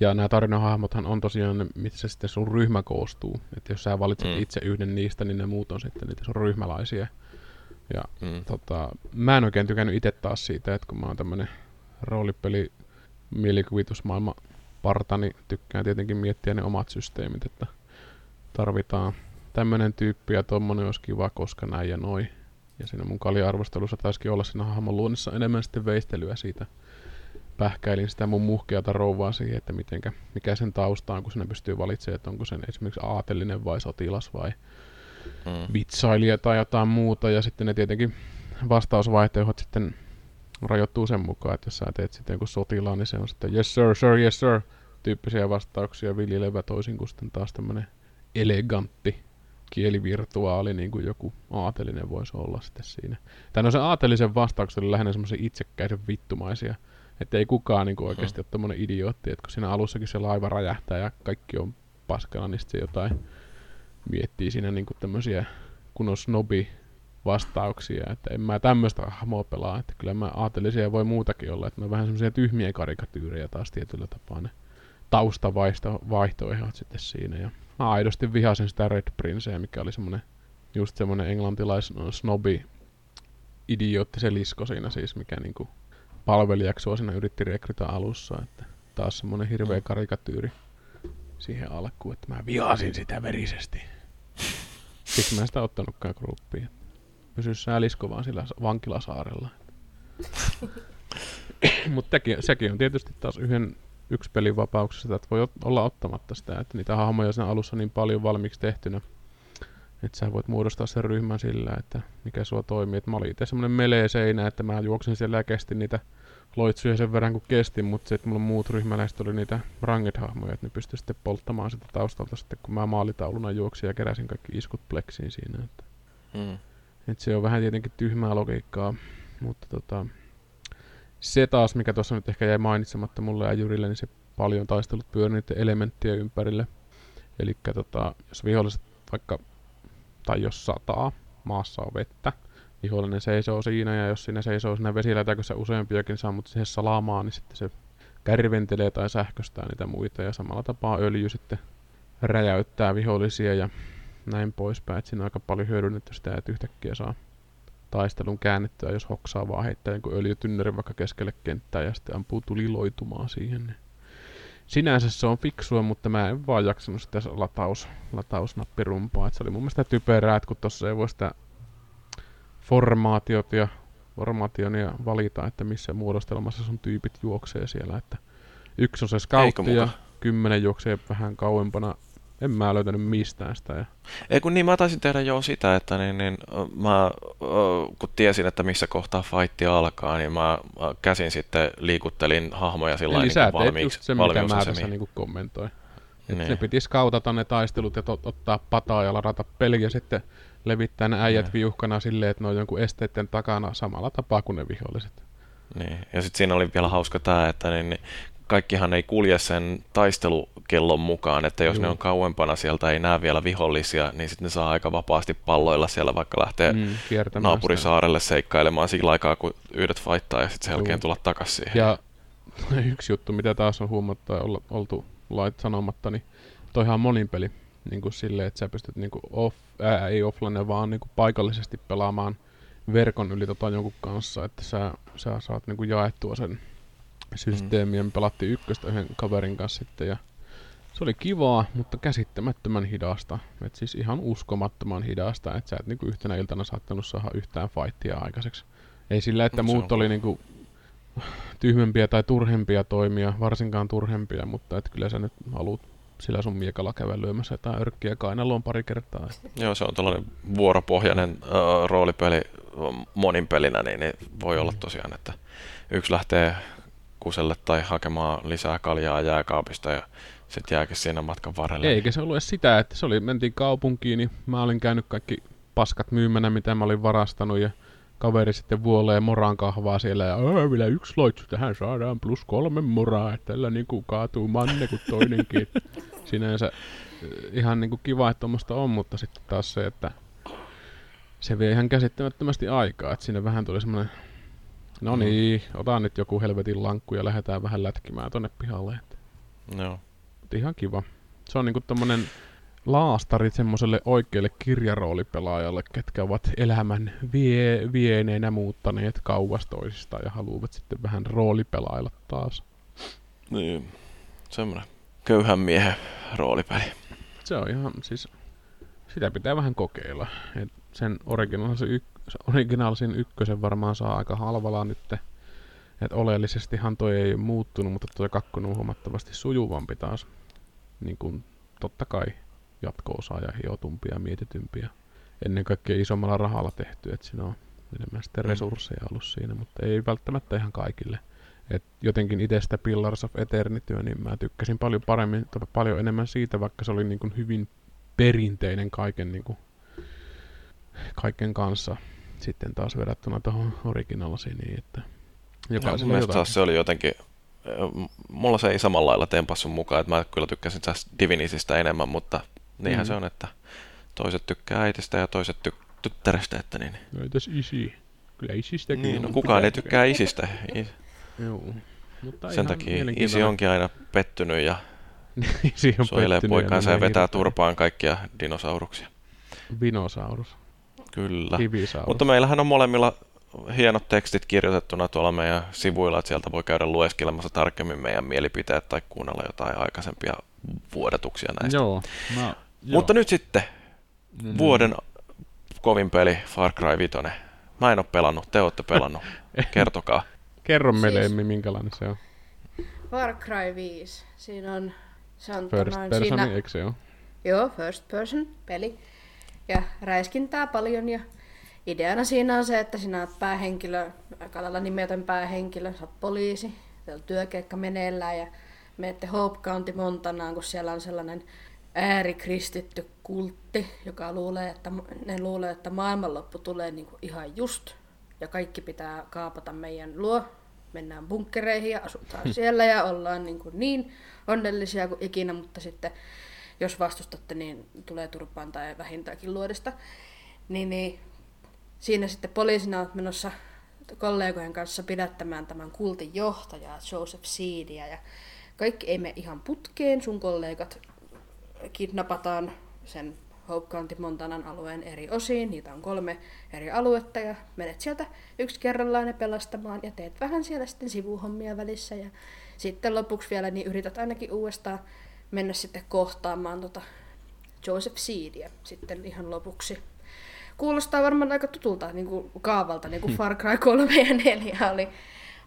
Ja nämä tarinahahmothan on tosiaan, missä sitten sun ryhmä koostuu. Että jos sä valitset mm. itse yhden niistä, niin ne muut on sitten niitä sun ryhmäläisiä. Ja mm. tota, mä en oikein tykännyt itse taas siitä, että kun mä oon tämmönen roolipeli mielikuvitusmaailma parta, niin tykkään tietenkin miettiä ne omat systeemit, että tarvitaan tämmönen tyyppi ja tommonen olisi kiva, koska näin ja noin. Ja siinä mun kaliarvostelussa taisikin olla siinä hahmon luonnissa enemmän sitten veistelyä siitä. Pähkäilin sitä mun muhkeata rouvaa siihen, että mitenkä, mikä sen tausta on, kun sinne pystyy valitsemaan, että onko sen esimerkiksi aatelinen vai sotilas vai mm. vitsailija tai jotain muuta. Ja sitten ne tietenkin vastausvaihtoehdot sitten rajoittuu sen mukaan, että jos sä teet sitten joku sotilaan, niin se on sitten yes sir, sir, yes sir, tyyppisiä vastauksia viljelevä toisin kuin sitten taas tämmönen elegantti kielivirtuaali, niin kuin joku aatelinen voisi olla sitten siinä. Tai no se aatelisen vastaukset oli lähinnä semmoisia itsekkäisen vittumaisia, että ei kukaan niin kuin oikeasti hmm. ole tommonen idiootti, että kun siinä alussakin se laiva räjähtää ja kaikki on paskana, niin sitten se jotain miettii siinä niin kuin tämmöisiä kun on snobi vastauksia, että en mä tämmöistä hahmoa pelaa, että kyllä mä aatelisia voi muutakin olla, että mä vähän semmoisia tyhmiä karikatyyrejä taas tietyllä tapaa ne taustavaihtoehdot sitten siinä ja mä aidosti vihasin sitä Red Princeä, mikä oli semmonen just semmonen englantilais snobi idiootti se lisko siinä siis, mikä niinku palvelijaksua siinä yritti rekrytä alussa, että taas semmonen hirveä mm. karikatyyri siihen alkuun, että mä vihasin sitä verisesti. Siksi mä en sitä ottanutkaan gruppiin. Pysy sä lisko vaan sillä vankilasaarella. Mutta sekin on tietysti taas yhden yksi pelin vapauksesta, että voi olla ottamatta sitä, että niitä hahmoja sen alussa niin paljon valmiiksi tehtynä, että sä voit muodostaa sen ryhmän sillä, että mikä sua toimii. että mä olin itse semmonen melee seinä, että mä juoksin siellä ja kestin niitä loitsuja sen verran kuin kestin, mutta sitten mulla muut ryhmäläiset oli niitä ranged-hahmoja, että ne pystyi sitten polttamaan sitä taustalta sitten, kun mä maalitauluna juoksin ja keräsin kaikki iskut pleksiin siinä. Että, mm. että se on vähän tietenkin tyhmää logiikkaa, mutta tota, se taas, mikä tuossa nyt ehkä jäi mainitsematta mulle ja Jyrille, niin se paljon taistelut pyörii niiden elementtien ympärille. Eli tota, jos viholliset vaikka, tai jos sataa, maassa on vettä, vihollinen seisoo siinä, ja jos siinä seisoo siinä vesilätäkössä useampiakin saa, mutta siihen salamaan, niin sitten se kärventelee tai sähköstää niitä muita, ja samalla tapaa öljy sitten räjäyttää vihollisia ja näin poispäin. Että siinä on aika paljon hyödynnetty sitä, että yhtäkkiä saa taistelun käännettyä, jos hoksaa vaan heittää jonkun öljytynnerin vaikka keskelle kenttää ja sitten ampuu tuliloitumaan siihen. Niin sinänsä se on fiksua, mutta mä en vaan jaksanut sitä lataus, latausnappirumpaa. Et se oli mun mielestä typerää, että kun tuossa ei voi sitä formaatiot ja formaation ja valita, että missä muodostelmassa sun tyypit juoksee siellä. Että yksi on se scoutti ja kymmenen juoksee vähän kauempana en mä löytänyt mistään sitä. Ja... Ei kun niin, mä taisin tehdä jo sitä, että niin, niin, mä, kun tiesin, että missä kohtaa fightti alkaa, niin mä käsin sitten liikuttelin hahmoja sillä Eli niin valmiiksi. se, mikä mä tässä niin kommentoin. Niin. Ne piti skautata ne taistelut ja tot, ottaa pataa ja ladata peli ja sitten levittää ne äijät niin. viuhkana silleen, että ne on jonkun esteiden takana samalla tapaa kuin ne viholliset. Niin, ja sitten siinä oli vielä hauska tämä, että niin, niin kaikkihan ei kulje sen taistelukellon mukaan, että jos Juu. ne on kauempana sieltä, ei näe vielä vihollisia, niin sitten ne saa aika vapaasti palloilla siellä, vaikka lähtee mm, naapurisaarelle seikkailemaan sillä aikaa, kun yhdet faittaa ja sitten sen jälkeen tulla takaisin siihen. Ja yksi juttu, mitä taas on huomattu ja oltu lait sanomatta, niin toihan on monin peli. Niin kuin silleen, että sä pystyt niin kuin off, ää, ei offline, vaan niin kuin paikallisesti pelaamaan verkon yli tota jonkun kanssa, että sä, sä saat niin kuin jaettua sen systeemiä. Me pelattiin ykköstä yhden kaverin kanssa sitten ja se oli kivaa, mutta käsittämättömän hidasta. Et siis ihan uskomattoman hidasta, että sä et niinku yhtenä iltana saattanut saada yhtään fightia aikaiseksi. Ei sillä, että Mut muut oli niinku tyhmempiä tai turhempia toimia, varsinkaan turhempia, mutta et kyllä sä nyt haluat sillä sun miekalla käydä lyömässä jotain örkkiä kainaloon pari kertaa. Joo, se on tällainen vuoropohjainen uh, roolipeli monin pelinä, niin, niin voi olla tosiaan, että yksi lähtee kuselle tai hakemaan lisää kaljaa jääkaapista ja sitten jääkin siinä matkan varrelle. Eikä se ollut edes sitä, että se oli, mentiin kaupunkiin, niin mä olin käynyt kaikki paskat myymänä, mitä mä olin varastanut ja kaveri sitten vuolee moran kahvaa siellä ja vielä yksi loitsu tähän saadaan plus kolme moraa, että tällä niinku kaatuu manne kuin toinenkin. Sinänsä eh, ihan niinku kiva, että tuommoista on, mutta sitten taas se, että se vie ihan käsittämättömästi aikaa, että siinä vähän tuli semmoinen, no mm. niin, otan nyt joku helvetin lankku ja lähdetään vähän lätkimään tonne pihalle. No. Mutta ihan kiva. Se on niinku tommonen laastarit semmoiselle oikealle kirjaroolipelaajalle, ketkä ovat elämän vie, vieneenä muuttaneet kauas toisistaan ja haluavat sitten vähän roolipelailla taas. Niin, semmoinen köyhän miehen roolipeli. Se on ihan, siis sitä pitää vähän kokeilla. Et sen originaalisen, yk, originaalisen ykkösen varmaan saa aika halvalla nyt. Et oleellisestihan toi ei muuttunut, mutta tuo kakkonen on huomattavasti sujuvampi taas. Niin kuin totta kai jatko-osaa ja hiotumpia ja mietitympiä. Ennen kaikkea isommalla rahalla tehty, että siinä on enemmän sitten mm. resursseja ollut siinä, mutta ei välttämättä ihan kaikille. Et jotenkin itsestä Pillars of Eternity, niin mä tykkäsin paljon paremmin, paljon enemmän siitä, vaikka se oli niin kuin hyvin perinteinen kaiken, niin kuin, kaiken kanssa sitten taas verrattuna tuohon originaalisiin, niin että jokaisella no, taas se oli jotenkin mulla se ei samalla lailla tempassu mukaan, että mä kyllä tykkäsin tästä Divinisistä enemmän, mutta niinhän mm. se on, että toiset tykkää äitistä ja toiset ty- tyttärestä, että niin. No entäs isi? Kyllä isistä Niin, no kukaan ei tykkää isistä. Is... Joo. Mutta Sen takia isi onkin aina pettynyt ja isi on suojelee poikaansa ja vetää turpaan kaikkia dinosauruksia. Dinosaurus. Kyllä. Kivisaurus. Mutta meillähän on molemmilla hienot tekstit kirjoitettuna tuolla meidän sivuilla, että sieltä voi käydä lueskelemassa tarkemmin meidän mielipiteet tai kuunnella jotain aikaisempia vuodatuksia näistä. Joo, mä, joo. Mutta nyt sitten mm-hmm. vuoden kovin peli Far Cry 5. Mä en ole pelannut, te olette pelannut. Kertokaa. Kerro meille, siis... Emmi, minkälainen se on. Far Cry 5. Siinä on... Se on first noin, person, siinä... eikö se ole? Joo, first person peli. Ja räiskintää paljon ja ideana siinä on se, että sinä olet päähenkilö, aika lailla nimetön päähenkilö, sä oot poliisi, teillä on työkeikka meneillään ja menette Hope County Montanaan, kun siellä on sellainen äärikristitty kultti, joka luulee, että ne luulee, että maailmanloppu tulee niin kuin ihan just ja kaikki pitää kaapata meidän luo. Mennään bunkkereihin ja asutaan siellä ja ollaan niin, kuin niin onnellisia kuin ikinä, mutta sitten jos vastustatte, niin tulee turpaan tai vähintäänkin luodesta. Niin, niin siinä sitten poliisina olet menossa kollegojen kanssa pidättämään tämän kultin johtajaa, Joseph Seedia, ja kaikki ei mene ihan putkeen. Sun kollegat kidnapataan sen Hope County Montanan alueen eri osiin. Niitä on kolme eri aluetta ja menet sieltä yksi kerrallaan ne pelastamaan ja teet vähän siellä sitten sivuhommia välissä. Ja sitten lopuksi vielä niin yrität ainakin uudestaan mennä sitten kohtaamaan tota Joseph Seedia sitten ihan lopuksi kuulostaa varmaan aika tutulta niin kuin kaavalta, niin kuin Far Cry 3 ja 4 oli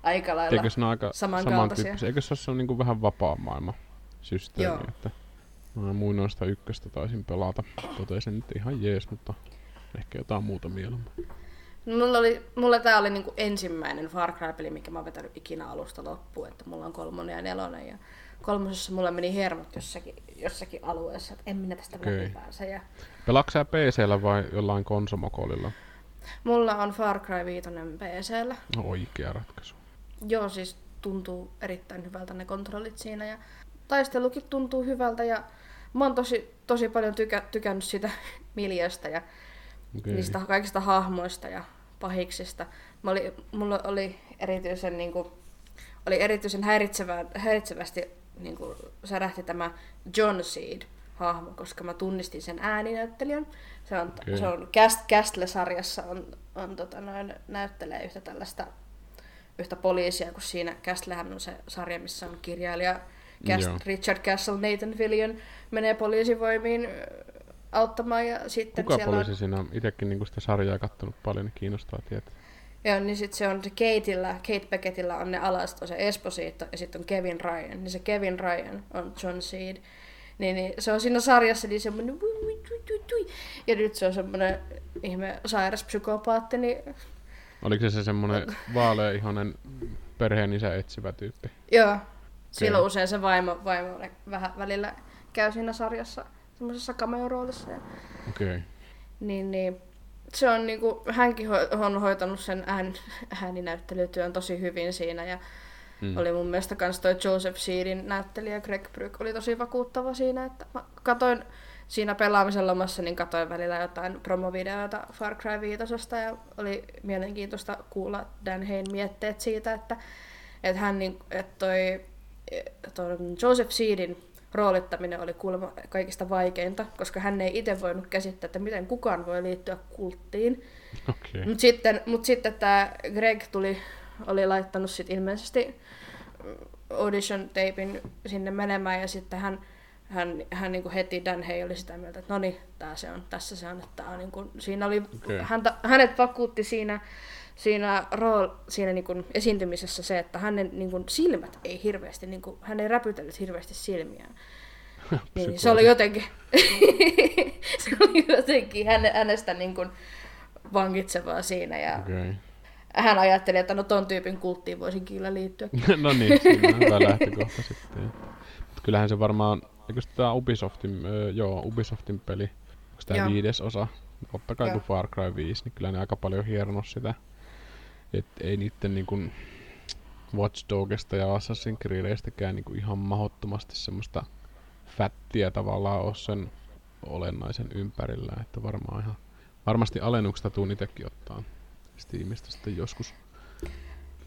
aika lailla Eikö se aika samankaltaisia. Eikö se ole niin kuin vähän vapaa maailma systeemi, Joo. että mä muinoista ykköstä taisin pelata. Totesin nyt ihan jees, mutta ehkä jotain muuta mieluummin. No, mulla, oli, mulla tää oli niinku ensimmäinen Far Cry-peli, mikä mä oon vetänyt ikinä alusta loppuun, että mulla on kolmonen ja nelonen ja kolmosessa mulla meni hermot jossakin, jossakin alueessa, että en minä tästä okay. läpi pääse. Ja... Pelaatko sä pc vai jollain konsomokolilla? Mulla on Far Cry 5 pc No oikea ratkaisu. Joo, siis tuntuu erittäin hyvältä ne kontrollit siinä ja taistelukin tuntuu hyvältä ja mä oon tosi, tosi paljon tykä, tykännyt sitä miljöstä ja okay. niistä kaikista hahmoista ja pahiksista. Mä oli, mulla oli erityisen, niin kuin, oli erityisen häiritsevä, häiritsevästi niin kuin särähti tämä John Seed hahmo, koska mä tunnistin sen ääninäyttelijän. Se on, okay. se on Cast, Castle-sarjassa on, on tota noin, näyttelee yhtä tällaista yhtä poliisia, kun siinä Castlehän on se sarja, missä on kirjailija Cast, Richard Castle, Nathan Fillion menee poliisivoimiin auttamaan ja sitten Kuka poliisi on... siinä on? Itsekin niin sitä sarjaa katsonut paljon, niin kiinnostaa tietää. Joo, niin sitten se on se Kateillä, Kate Beckettillä on ne alastot, se Esposito ja sitten on Kevin Ryan. Niin se Kevin Ryan on John Seed. Niin, niin, se on siinä sarjassa niin semmoinen ja nyt se on semmoinen ihme sairas psykopaatti, niin... Oliko se se semmoinen vaaleihonen perheen isä etsivä tyyppi? Joo. Silloin usein se vaimo, vaimo vähän välillä käy siinä sarjassa semmoisessa cameo-roolissa. Okei. Okay. Niin, niin se on niinku, hänkin on hoitanut sen ään, ääninäyttelytyön tosi hyvin siinä ja mm. oli mun mielestä kans toi Joseph Seedin näyttelijä Greg Brück oli tosi vakuuttava siinä, että mä katoin siinä pelaamisen lomassa, niin katoin välillä jotain promovideoita Far Cry 5 ja oli mielenkiintoista kuulla Dan Hein mietteet siitä, että, että hän, niin, että toi, toi Joseph Seedin roolittaminen oli kuulemma kaikista vaikeinta, koska hän ei itse voinut käsittää, että miten kukaan voi liittyä kulttiin. Okay. Mutta sitten, mut sitten tämä Greg tuli, oli laittanut sit ilmeisesti audition tapein sinne menemään ja sitten hän, hän, hän niin kuin heti Dan Hay oli sitä mieltä, että no niin, tää se on, tässä se on. Että on niin kuin, siinä oli, okay. häntä, hänet vakuutti siinä, siinä, rool, siinä niin kuin esiintymisessä se, että hänen niin kuin silmät ei hirveästi, niin kuin, hän ei räpytellyt hirveästi silmiään. niin, se oli jotenkin, se oli jotenkin häne, hänestä niin kuin vangitsevaa siinä. Ja okay. Hän ajatteli, että no ton tyypin kulttiin voisin kyllä liittyä. no niin, siinä on hyvä lähtökohta sitten. Mutta kyllähän se varmaan, eikö tämä Ubisoftin, joo, Ubisoftin peli, onko tämä viides osa, totta kai kuin Far Cry 5, niin kyllä ne aika paljon hieronnut sitä et ei niitten niinku Watch Dogista ja Assassin's Creedeistäkään niinku ihan mahottomasti semmoista fättiä tavallaan ole sen olennaisen ympärillä, että varmaan ihan, varmasti alennuksesta tuun itsekin ottaa Steamista sitten joskus.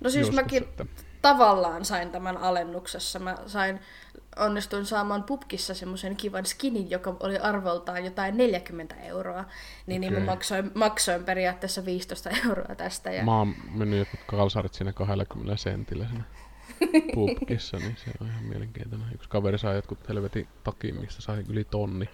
No siis joskus, mäkin että... tavallaan sain tämän alennuksessa. Mä sain onnistuin saamaan pubkissa semmoisen kivan skinin, joka oli arvoltaan jotain 40 euroa. Niin, okay. niin mä maksoin, maksoin periaatteessa 15 euroa tästä. Ja... Mä oon mennyt jotkut kalsarit siinä 20 sentillä siinä pubkissa, niin se on ihan mielenkiintoinen. Yksi kaveri sai jotkut helvetin takin, mistä sai yli tonni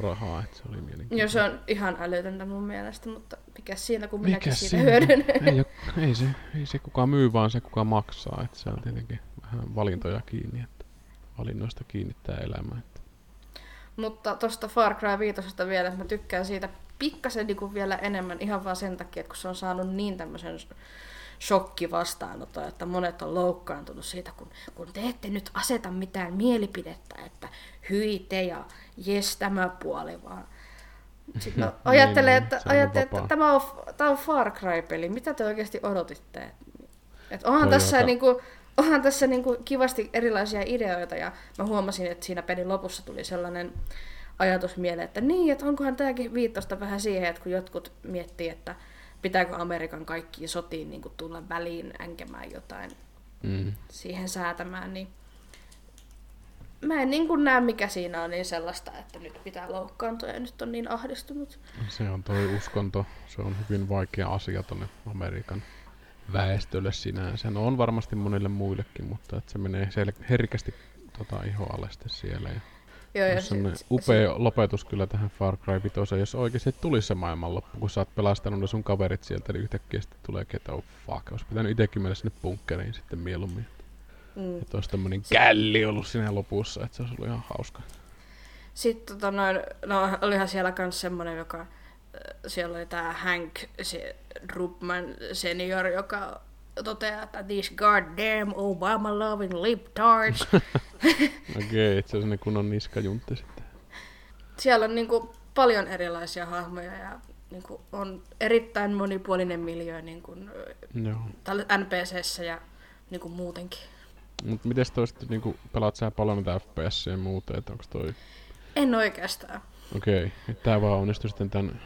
rahaa, että se oli mielenkiintoista. Joo, se on ihan älytöntä mun mielestä, mutta mikä siinä, kun minäkin mikä siitä hyödyn. Ei, ei, se, ei se kukaan myy, vaan se kuka maksaa, että se on tietenkin vähän valintoja kiinni. Että valinnoista kiinnittää elämää. Mutta tuosta Far Cry 5 vielä, että mä tykkään siitä pikkasen niin vielä enemmän ihan vaan sen takia, että kun se on saanut niin tämmöisen shokki vastaanoton, että monet on loukkaantunut siitä, kun, kun te ette nyt aseta mitään mielipidettä, että hyi te ja jes tämä puoli, vaan sitten no, ajattelee, että, niin, ajattelee, että tämä, on, tämä on Far Cry-peli, mitä te oikeasti odotitte? Että onhan Toyota. tässä niinku, onhan tässä niinku kivasti erilaisia ideoita ja mä huomasin, että siinä pelin lopussa tuli sellainen ajatus mieleen, että niin, että onkohan tämäkin viittausta vähän siihen, että kun jotkut miettii, että pitääkö Amerikan kaikkiin sotiin niin tulla väliin änkemään jotain mm. siihen säätämään, niin mä en niin näe, mikä siinä on niin sellaista, että nyt pitää loukkaantua ja nyt on niin ahdistunut. Se on toi uskonto, se on hyvin vaikea asia tuonne Amerikan väestölle sinänsä. No on varmasti monille muillekin, mutta että se menee sel- herkästi tota, ihoalle sitten siellä. Ja Joo, ja se, upea se, lopetus kyllä tähän Far Cry 5, jos oikeasti tulisi se maailmanloppu, kun sä oot pelastanut ne sun kaverit sieltä, niin yhtäkkiä sitten tulee että oh fuck, olisi pitänyt itsekin mennä sinne bunkkeriin sitten mieluummin. Mm. Että olisi tämmöinen källi ollut siinä lopussa, että se olisi ollut ihan hauska. Sitten tota noin, no olihan siellä kans semmonen, joka siellä oli tämä Hank se Rupman senior, joka toteaa, että these goddamn Obama loving libtards. Okei, okay, itse asiassa ne kunnon niskajuntti sitten. Siellä on niinku paljon erilaisia hahmoja ja niinku on erittäin monipuolinen miljö niinku, NPCssä ja niinku muutenkin. Mut miten toi sitten, niinku, pelaat sä paljon mitä FPS ja muuta, että onko toi... En oikeastaan. Okei, okay. tää vaan onnistui sitten tämän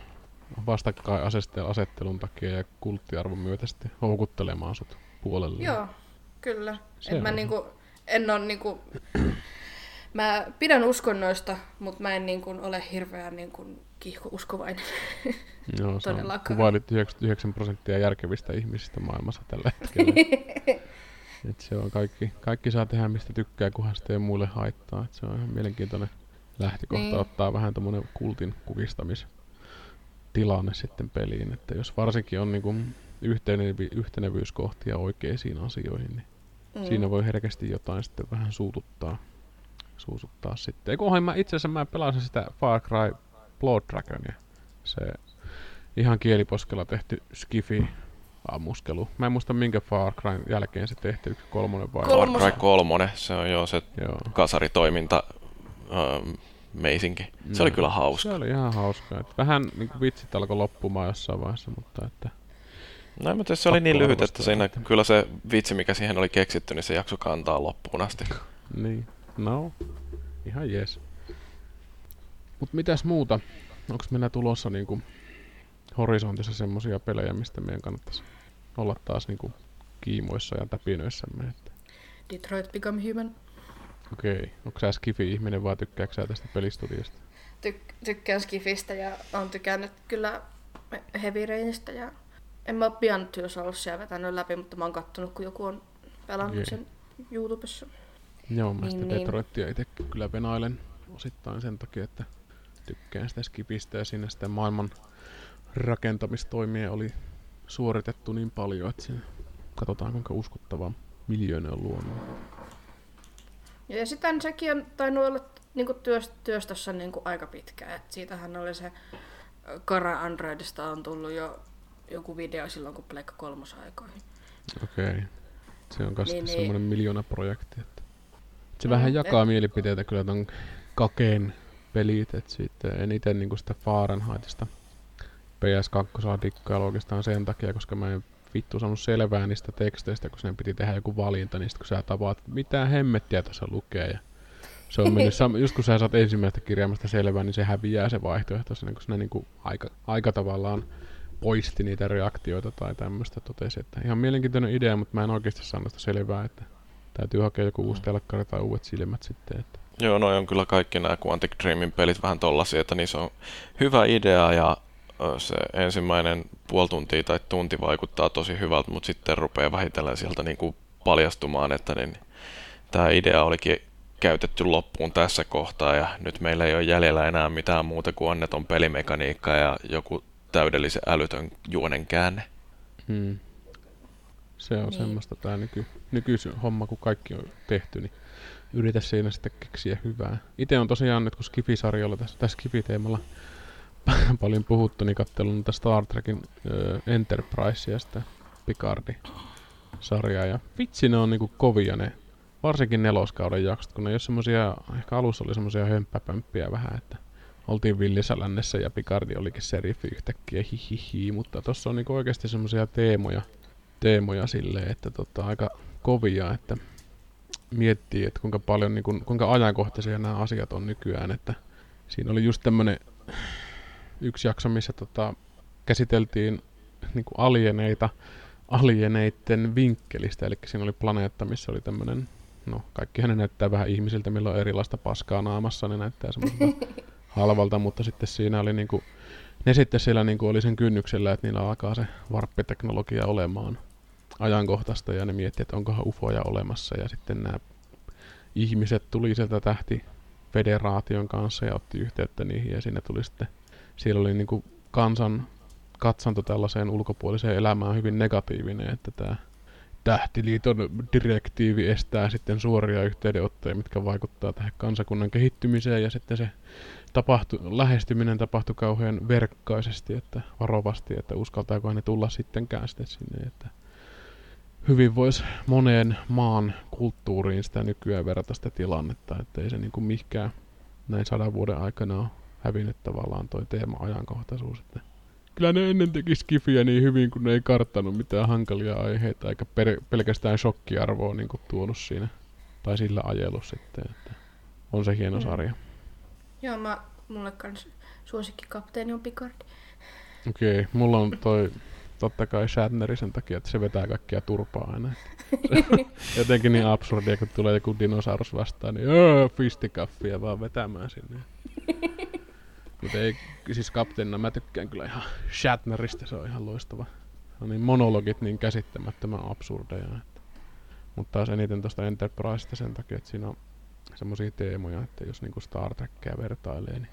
vastakkainasettelun takia ja kulttiarvon myötä sitten houkuttelemaan sut puolelle. Joo, kyllä. Et mä niinku, en on niinku, mä pidän uskonnoista, mutta mä en niinku ole hirveän niinku kiihko-uskovainen. Joo, se on, kuvailit 99 prosenttia järkevistä ihmisistä maailmassa tällä hetkellä. Et se on kaikki, kaikki saa tehdä mistä tykkää, kunhan sitä ei muille haittaa. Et se on ihan mielenkiintoinen lähtökohta niin. ottaa vähän tämmönen kultin kukistamis tilanne sitten peliin. Että jos varsinkin on niinku yhtenevi, yhtenevyyskohtia oikeisiin asioihin, niin mm. siinä voi herkästi jotain sitten vähän suututtaa. suusuttaa sitten. Eikö ohi, mä itse asiassa mä pelasin sitä Far Cry Blood Dragonia. Se ihan kieliposkella tehty skifi ammuskelu. Mä en muista minkä Far Cry jälkeen se tehtiin, yksi kolmonen vai? Far Cry kolmonen, se on jo se Joo. kasaritoiminta ähm, meisinki. Se oli Joo. kyllä hauska. Se oli ihan hauska. Et vähän niin kuin vitsit alkoi loppumaan jossain vaiheessa, mutta että No mutta se oli niin lyhyt, että siinä että- kyllä se vitsi, mikä siihen oli keksitty, niin se jakso kantaa loppuun asti. niin, no, ihan jees. Mut mitäs muuta? Onko meillä tulossa niinku horisontissa semmosia pelejä, mistä meidän kannattaisi olla taas niinku kiimoissa ja täpinöissämme? Että Detroit Become Human. Okei, onko sä skifi-ihminen vai tykkääksä sä tästä pelistudiosta? Tyk- tykkään Skifistä ja on tykännyt kyllä Heavy Rainista ja en mä oo Beyond Two Soulsia vetänyt läpi, mutta mä oon kattonut, kun joku on pelannut Okei. sen YouTubessa. Joo, mä Niin, sitä niin. Detroitia itse kyllä venailen osittain sen takia, että tykkään sitä skipistä ja siinä sitä maailman rakentamistoimia oli suoritettu niin paljon, että siinä katsotaan kuinka uskottava miljöön on luonut. Ja sitten sekin on tainnut olla niinku työst- työstössä niinku aika pitkään. Et siitähän oli se Kara Androidista on tullut jo joku video silloin, kun Pleikka kolmos aikoihin. Okei. Okay. Se on kanssa Niin, niin, niin. semmoinen miljoona projekti. Että se Mm, vähän et- jakaa mielipiteitä kyllä ton kakeen pelit, että siitä en itse niinku sitä Fahrenheitista PS2 saa dikkailla oikeastaan sen takia, koska mä en vittu saanut selvää niistä teksteistä, kun sen piti tehdä joku valinta, niin sit kun sä tapaat, mitä hemmettiä tässä lukee ja se on mennyt, sam- just kun sä saat ensimmäistä kirjaimesta selvää, niin se häviää se vaihtoehto, siinä kun sinä niinku aika, aika tavallaan poisti niitä reaktioita tai tämmöistä totesi, että ihan mielenkiintoinen idea, mutta mä en oikeasti saanut sitä selvää, että täytyy hakea joku uusi telkkari tai uudet silmät sitten, että Joo, noi on kyllä kaikki nämä Quantic Dreamin pelit vähän tollasia, että niissä on hyvä idea ja se ensimmäinen puoli tuntia tai tunti vaikuttaa tosi hyvältä, mutta sitten rupeaa vähitellen sieltä niin kuin paljastumaan, että niin, tämä idea olikin käytetty loppuun tässä kohtaa ja nyt meillä ei ole jäljellä enää mitään muuta kuin onneton pelimekaniikka ja joku täydellisen älytön juonen käänne. Hmm. Se on Niin. semmoista tää nyky, nykyisin homma, kun kaikki on tehty, niin yritä siinä sitten keksiä hyvää. Itse on tosiaan nyt, kun Skifi-sarjalla tässä, tässä Skifi-teemalla paljon puhuttu, niin katsellut noita Star Trekin ö, Enterprise ja sitä Picardi-sarjaa. Ja vitsi ne on niinku kovia ne, varsinkin neloskauden jaksot, kun ne ole semmosia, ehkä alussa oli semmosia hömppäpömppiä vähän, että oltiin villissä lännessä ja Picardi olikin seriffi yhtäkkiä hihihi, mutta tossa on niinku oikeasti semmosia teemoja, teemoja silleen, että tota, aika kovia, että miettii, että kuinka paljon, niin kuin, kuinka ajankohtaisia nämä asiat on nykyään, että siinä oli just tämmönen yksi jakso, missä tota, käsiteltiin niin kuin alieneita alieneitten vinkkelistä, eli siinä oli planeetta, missä oli tämmönen, no kaikkihan ne näyttää vähän ihmisiltä, millä on erilaista paskaa naamassa, ne näyttää semmoiselta halvalta, mutta sitten siinä oli niinku, ne sitten siellä niinku oli sen kynnyksellä, että niillä alkaa se varppiteknologia olemaan ajankohtaista ja ne miettii, että onkohan ufoja olemassa. Ja sitten nämä ihmiset tuli sieltä tähti federaation kanssa ja otti yhteyttä niihin ja siinä tuli sitten, siellä oli niinku kansan katsanto tällaiseen ulkopuoliseen elämään hyvin negatiivinen, että tämä Tähtiliiton direktiivi estää sitten suoria yhteydenottoja, mitkä vaikuttaa tähän kansakunnan kehittymiseen. Ja sitten se tapahtu, lähestyminen tapahtui kauhean verkkaisesti, että varovasti, että uskaltaako ne tulla sittenkään sitten sinne, että hyvin voisi moneen maan kulttuuriin sitä nykyään verrata sitä tilannetta, että ei se niin kuin mihkään näin sadan vuoden aikana ole hävinnyt tavallaan toi teema-ajankohtaisuus, että kyllä ne ennen teki skifiä niin hyvin, kun ne ei karttanut mitään hankalia aiheita, eikä per, pelkästään shokkiarvoa niin kuin tuonut siinä, tai sillä ajellut sitten, että on se hieno Mm. sarja. Joo, mä, mulle kans suosikkikapteeni on Picard. Okei, mulla on toi totta kai Shatneri sen takia, että se vetää kaikkia turpaa aina. Jotenkin niin absurdia, kun tulee joku dinosaurus vastaan, niin öö, fistikaffia vaan vetämään sinne. Mutta ei, siis kapteenina mä tykkään kyllä ihan Shatnerista, se on ihan loistava. On niin monologit niin käsittämättömän absurdeja. Että. Mutta taas eniten tuosta Enterprisesta sen takia, että siinä on semmoisia teemoja, että jos niinku Star Trekkia vertailee, niin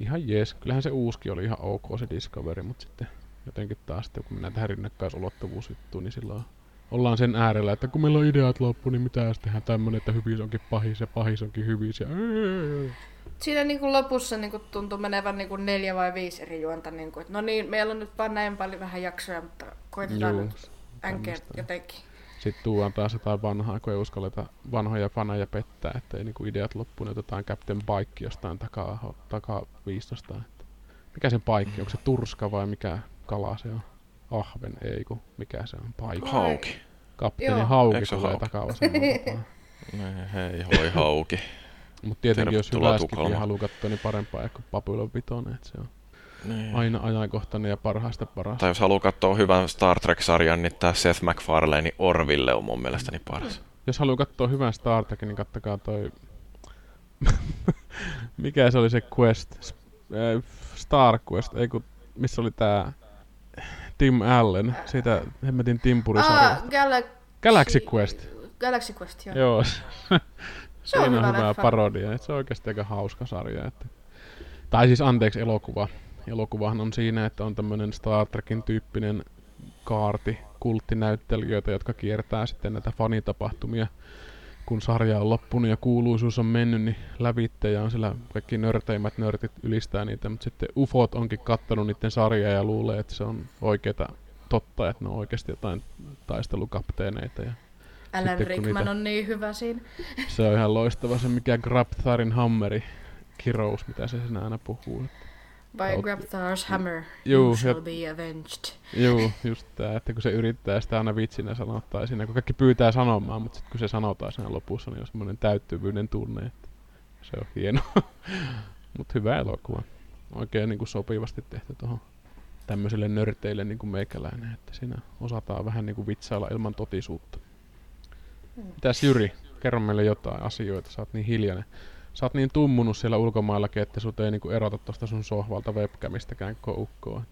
ihan jees. Kyllähän se uuskin oli ihan ok se Discovery, mutta sitten jotenkin taas sitten, kun mennään tähän rinnakkaisulottuvuusjuttuun, niin silloin ollaan sen äärellä, että kun meillä on ideat loppu, niin mitä jos tehdään tämmönen, että hyvis onkin pahis ja pahis onkin hyvis ja Siinä niin kuin lopussa niin kuin tuntui menevän niin kuin neljä vai viisi eri juonta. Niin kuin, että no niin, meillä on nyt vaan näin paljon vähän jaksoja, mutta koitetaan Juu, nyt änkeä tämmöstä. jotenkin. Sitten tuodaan taas jotain vanhaa, kun ei uskalleta vanhoja faneja pettää, että ei niinku ideat loppu, niin otetaan Captain Bike jostain takaa, takaa viistosta. Että mikä sen paikki, onko se turska vai mikä kala se on? Ahven, ei kun mikä se on? Paikki. Hauki. Kapteeni Joo. Hauki Eikö tulee hauki? takaa vasemmalla. Hei, voi hauki. Mutta tietenkin jos hyvä Tukholmaan. haluaa katsoa, niin parempaa kuin Papylon Vitoinen, että se on Niin. aina ajankohtainen ja parhaista paras. Tai jos haluaa katsoa hyvän Star Trek-sarjan, niin tämä Seth MacFarlane Orville on mun mielestäni paras. Jos haluaa katsoa hyvän Star Trekin, niin kattokaa toi... Mikä se oli se Quest? Äh, Star Quest, ei kun, missä oli tää Tim Allen, siitä hemmetin timpurisarja. Ah, Galaxy... Galaxy Quest. Galaxy Quest, joo. Joo. Se on on hyvä hyvää leffa. parodia, että se on oikeasti aika hauska sarja. Että... Tai siis anteeksi, elokuva. Elokuvahan on siinä, että on tämmöinen Star Trekin tyyppinen kaarti kulttinäyttelijöitä, jotka kiertää sitten näitä fanitapahtumia. Kun sarja on loppunut ja kuuluisuus on mennyt, niin lävitte ja on siellä kaikki nörteimmät nörtit ylistää niitä, mutta sitten ufot onkin kattonut niiden sarjaa ja luulee, että se on oikeeta totta, että ne on oikeasti jotain taistelukapteeneita ja Alan Sitten Rickman on niin hyvä siinä. se on ihan loistava se mikä Grabtharin hammeri kirous, mitä se siinä aina puhuu. By Oot- Grab Thar's Hammer, Juu, you shall ja- be avenged. Joo, just tää, että kun se yrittää sitä aina vitsinä sanottaa siinä, kun kaikki pyytää sanomaan, mutta sitten kun se sanotaan siinä lopussa, niin on semmoinen täyttyvyyden tunne, että se on hieno. mutta hyvä elokuva. Oikein niin kuin sopivasti tehty tuohon tämmöiselle nörteille niin kuin meikäläinen, että siinä osataan vähän niin kuin vitsailla ilman totisuutta. Mitäs Jyri, kerro meille jotain asioita, sä oot niin hiljainen. Sä oot niin tummunut siellä ulkomaillakin, että sut ei niinku erota tosta sun sohvalta webcamistäkään koko ukkoa.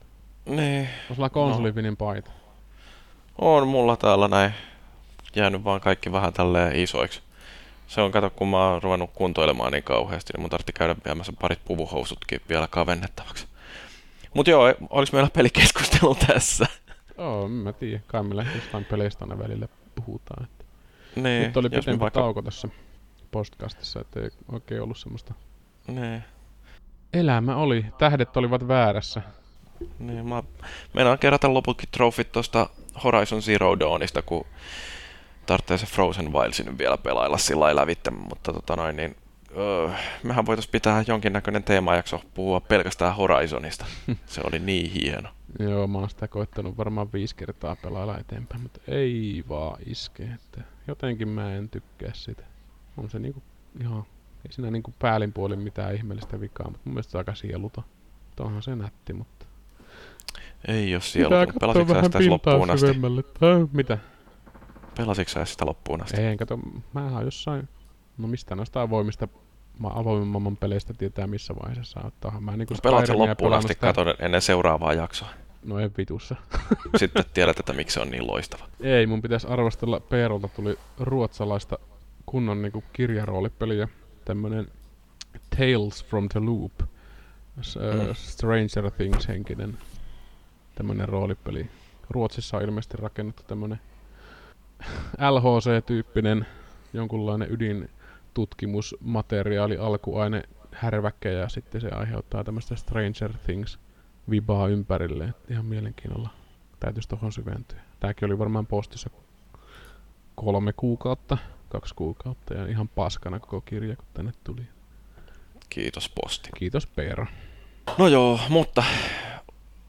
Niin, On sulla konsolivinin paita. on mulla täällä näin jäänyt vaan kaikki vähän tälleen isoiksi. Se on, kato, kun mä oon ruvennut kuntoilemaan niin kauheasti, niin mun tarvitsi käydä viemässä parit puvuhousutkin vielä kavennettavaksi. Mut joo, olis meillä pelikeskustelu tässä? Joo, mä tiedä. Kai meillä jostain peleistä aina välillä puhutaan. Niin, Nyt oli pitempi vaikka... tauko tässä podcastissa, että ei oikein ollut semmoista. Niin, Elämä oli. Tähdet olivat väärässä. niin mä meinaan kerätä loputkin trofit tosta Horizon Zero Dawnista, kun tarvitsee se Frozen Wildsin vielä pelailla sillä lailla lävitte, mutta tota noin, niin öö, mehän voitais pitää jonkinnäköinen teemajakso puhua pelkästään Horizonista. Se oli niin hieno. Joo, mä oon sitä koittanut varmaan viisi kertaa pelailla eteenpäin, mutta ei vaan iske. Että jotenkin mä en tykkää sitä. On se niinku ihan, ei siinä niinku päälin puolin mitään ihmeellistä vikaa, mutta mun mielestä se on aika sieluta. Mutta onhan se nätti, mutta... Ei siellä. katsoa Pelasitko sä vähän sitä loppuun asti? mitä? Pelasitko sä sitä loppuun asti? Ei, kato, mä oon jossain, no mistä noista avoimista, ma- avoimen maailman peleistä tietää missä vaiheessa saa ottaa. Mä niinku Pelaat sen loppuun asti, sitä- katon ennen seuraavaa jaksoa. No en vitussa. Sitten tiedät, että miksi se on niin loistava. Ei, mun pitäisi arvostella Peerolta tuli ruotsalaista kunnon niinku kirjaroolipeliä. Tämmönen Tales from the Loop. S- Mm. mm. Stranger Things henkinen tämmönen roolipeli. Ruotsissa on ilmeisesti rakennettu tämmönen LHC-tyyppinen jonkunlainen ydintutkimusmateriaali, alkuaine, härväkkä ja sitten se aiheuttaa tämmöistä Stranger Things vibaa ympärille. Et ihan mielenkiinnolla täytyisi tohon syventyä. Tääkin oli varmaan postissa kolme kuukautta, kaksi kuukautta ja ihan paskana koko kirja, kun tänne tuli. Kiitos posti. Kiitos Peera. No joo, mutta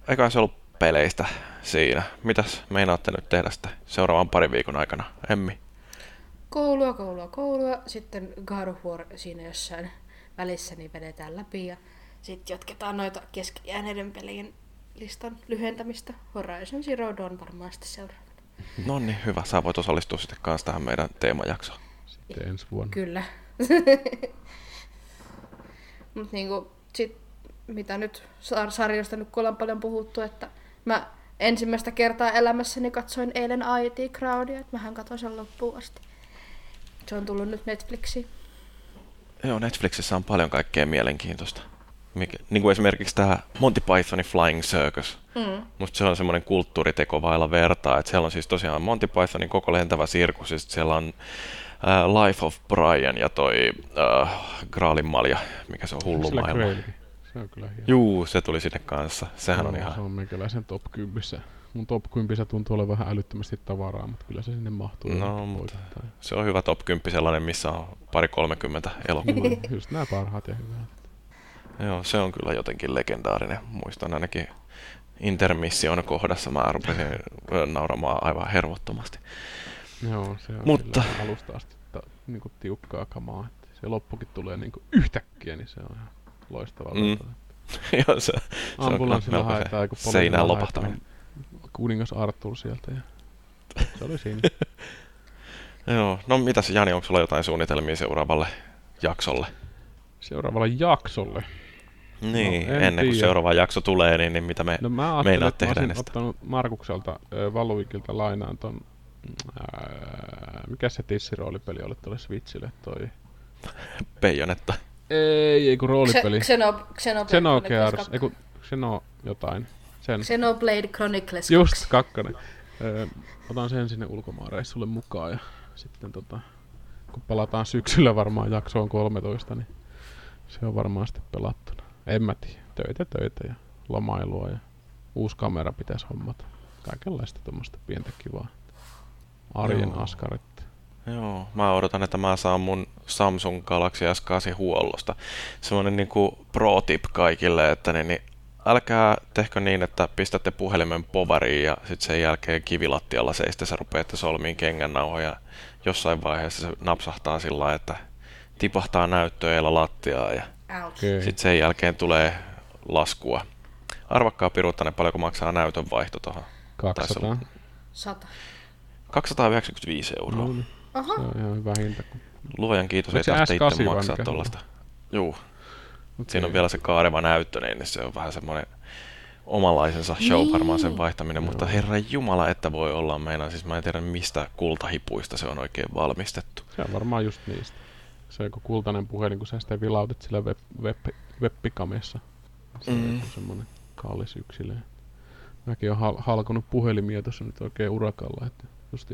eikä se ollut peleistä siinä. Mitäs meinaatte nyt tehdä sitä seuraavan parin viikon aikana, Emmi? Koulua, koulua, koulua. Sitten God of War siinä jossain välissä niin vedetään läpi ja sitten jatketaan noita keskijääneiden pelien listan lyhentämistä. Horizon Zero Dawn varmaan sitten seuraavana. No niin, hyvä. Sä voit osallistua sitten kanssa tähän meidän teemajaksoon. Sitten ensi vuonna. Kyllä. Mut niinku, sit, mitä nyt sar- sarjasta nyt kun ollaan paljon puhuttu, että mä ensimmäistä kertaa elämässäni katsoin eilen IT Crowdia, että mähän katsoin sen loppuun asti. Se on tullut nyt Netflixiin. Joo, Netflixissä on paljon kaikkea mielenkiintoista. mikä, niin kuin esimerkiksi tämä Monty Pythonin Flying Circus. Mm. Musta se on semmoinen kulttuuriteko vailla vertaa, että siellä on siis tosiaan Monty Pythonin koko lentävä sirkus, ja siellä on uh, Life of Brian ja toi uh, Graalin malja, mikä se on hullu Sillä maailma. Se on kyllä hieno. Juu, se tuli sinne kanssa. Sehän on Joo, ihan... Se on meikäläisen top 10. Mun top 10 tuntuu olevan vähän älyttömästi tavaraa, mutta kyllä se sinne mahtuu. No, mutta poikittain. se on hyvä top 10 sellainen, missä on pari 30 elokuvaa. Just nämä parhaat ja hyvät. Joo, se on kyllä jotenkin legendaarinen. Muistan ainakin intermission kohdassa mä rupesin nauramaan aivan hervottomasti. Joo, se on Mutta- alusta asti ta, niinku tiukkaa kamaa. Että se loppukin tulee niinku yhtäkkiä, niin se on ihan loistava. Mm. Joo, se, se on Ambulanssilla kyllä melko haetaan, kun se seinään lopahtaminen. haetaan Kuningas Arthur sieltä. Ja se oli siinä. Joo, no mitäs Jani, onko sulla jotain suunnitelmia seuraavalle jaksolle? Seuraavalle jaksolle. Niin, en ennen kuin seuraava jakso tulee, niin, niin mitä me... No mä Meinaat että mä tehdä olisin niistä? ottanut Markukselta äh, Valuvikilta lainaan ton, äh, mikä se tissiroolipeli oli tuolle Switchille toi? Peijonetta. Ei, ei kun roolipeli. Xeno, Xenoblade Xenogears, ei kun Xeno jotain. Sen. Xenoblade Chronicles Just 2. kakkonen. Öö, otan sen sinne ulkomaanreissulle mukaan ja sitten tota, kun palataan syksyllä varmaan jaksoon 13, niin se on varmaan sitten pelattuna. En mä tiedä. Töitä, töitä ja lomailua ja uusi kamera pitäisi hommata. Kaikenlaista tuommoista pientä kivaa. Arjen Joo. askaret. Joo, mä odotan, että mä saan mun Samsung Galaxy S8 huollosta. Semmoinen niinku pro tip kaikille, että niin, niin älkää tehkö niin, että pistätte puhelimen povariin ja sitten sen jälkeen kivilattialla seistä sä rupeatte solmiin kengännauhoja. Jossain vaiheessa se napsahtaa sillä lailla, että tipahtaa näyttöillä lattiaa ja. Okei. sitten sen jälkeen tulee laskua. Arvakkaa piruuttainen paljonko maksaa näytön vaihto tuohon. 200. 100. 295 euroa. No, niin, Aha. se on ihan hyvä hinta. kun- Luojan kiitos, Oliko ei se tarvitse S8 itse maksaa tuollaista. Juu, Okei. siinä on vielä se kaareva näyttö, niin se on vähän semmoinen omanlaisensa show Niin. varmaan sen vaihtaminen, mutta herra jumala, että voi olla meinaa, siis mä en tiedä mistä kultahipuista se on oikein valmistettu. Se on varmaan just niistä. Se on joku kultainen puhelin, kun sä sitä vilautet sillä web, web, webbikamessa. Se on Mm. joku semmonen kallis yksilö. Mäkin oon hal- halkonut puhelimia tuossa nyt oikein urakalla. Että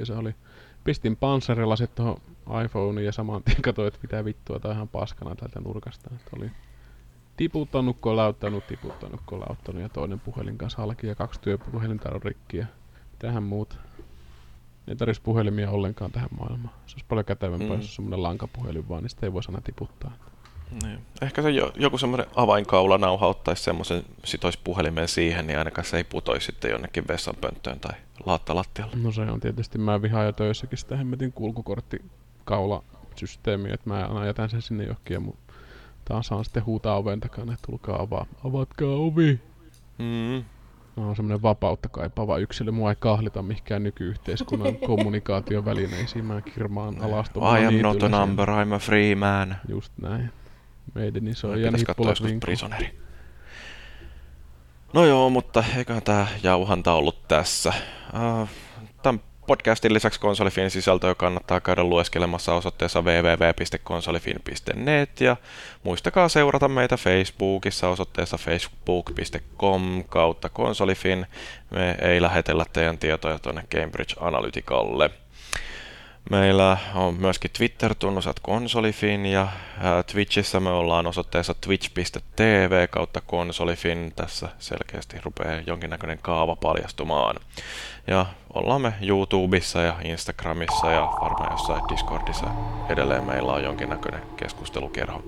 se oli. Pistin panssarilasit tuohon iPhoneen ja saman tien katsoin, että mitä vittua, on ihan paskana täältä nurkasta. Että oli tiputtanut, kolauttanut, tiputtanut, kolauttanut ja toinen puhelin kanssa halki ja kaksi työpuhelinta on rikki ja mitähän muuta. Ei tarvitsisi puhelimia ollenkaan tähän maailmaan. Se olisi paljon kätevämpää, Mm. jos on semmoinen lankapuhelin vaan, niin sitä ei voisi aina tiputtaa. Niin. Ehkä se jo, joku semmoinen avainkaula nauhauttaisi semmoisen, sitoisi puhelimen siihen, niin ainakaan se ei putoisi sitten jonnekin vessanpönttöön tai laattalattialle. No se on tietysti, mä vihaan jo töissäkin sitä hemmetin kulkukorttikaulasysteemiä, että mä aina jätän sen sinne johonkin ja mun taas saan sitten huutaa oven takana, että tulkaa avaa, avatkaa ovi. Mm. Mä oon semmonen vapautta kaipaava yksilö, mua ei kahlita mihinkään nykyyhteiskunnan kommunikaatiovälineisiin, mä kirmaan alastomana I am not a number, I'm a free man. Just näin. Meidän iso ja katsoa joskus. Prisoneri. No joo, mutta eiköhän tää jauhanta ollut tässä. Uh, tämän podcastin lisäksi konsolifin sisältöä kannattaa käydä lueskelemassa osoitteessa www.konsolifin.net ja muistakaa seurata meitä Facebookissa osoitteessa facebook.com kautta konsolifin. Me ei lähetellä teidän tietoja tuonne Cambridge Analyticalle. Meillä on myöskin Twitter-tunnus at konsolifin ja Twitchissä me ollaan osoitteessa twitch.tv kautta konsolifin. Tässä selkeästi rupeaa jonkinnäköinen kaava paljastumaan. Ja ollaan me YouTubessa ja Instagramissa ja varmaan jossain Discordissa edelleen meillä on jonkinnäköinen keskustelukerho.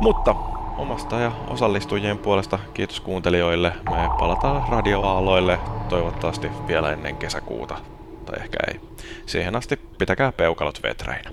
Mutta omasta ja osallistujien puolesta kiitos kuuntelijoille. Me palataan radioaaloille toivottavasti vielä ennen kesäkuuta. Tai ehkä ei. Siihen asti pitäkää peukalot vetreinä.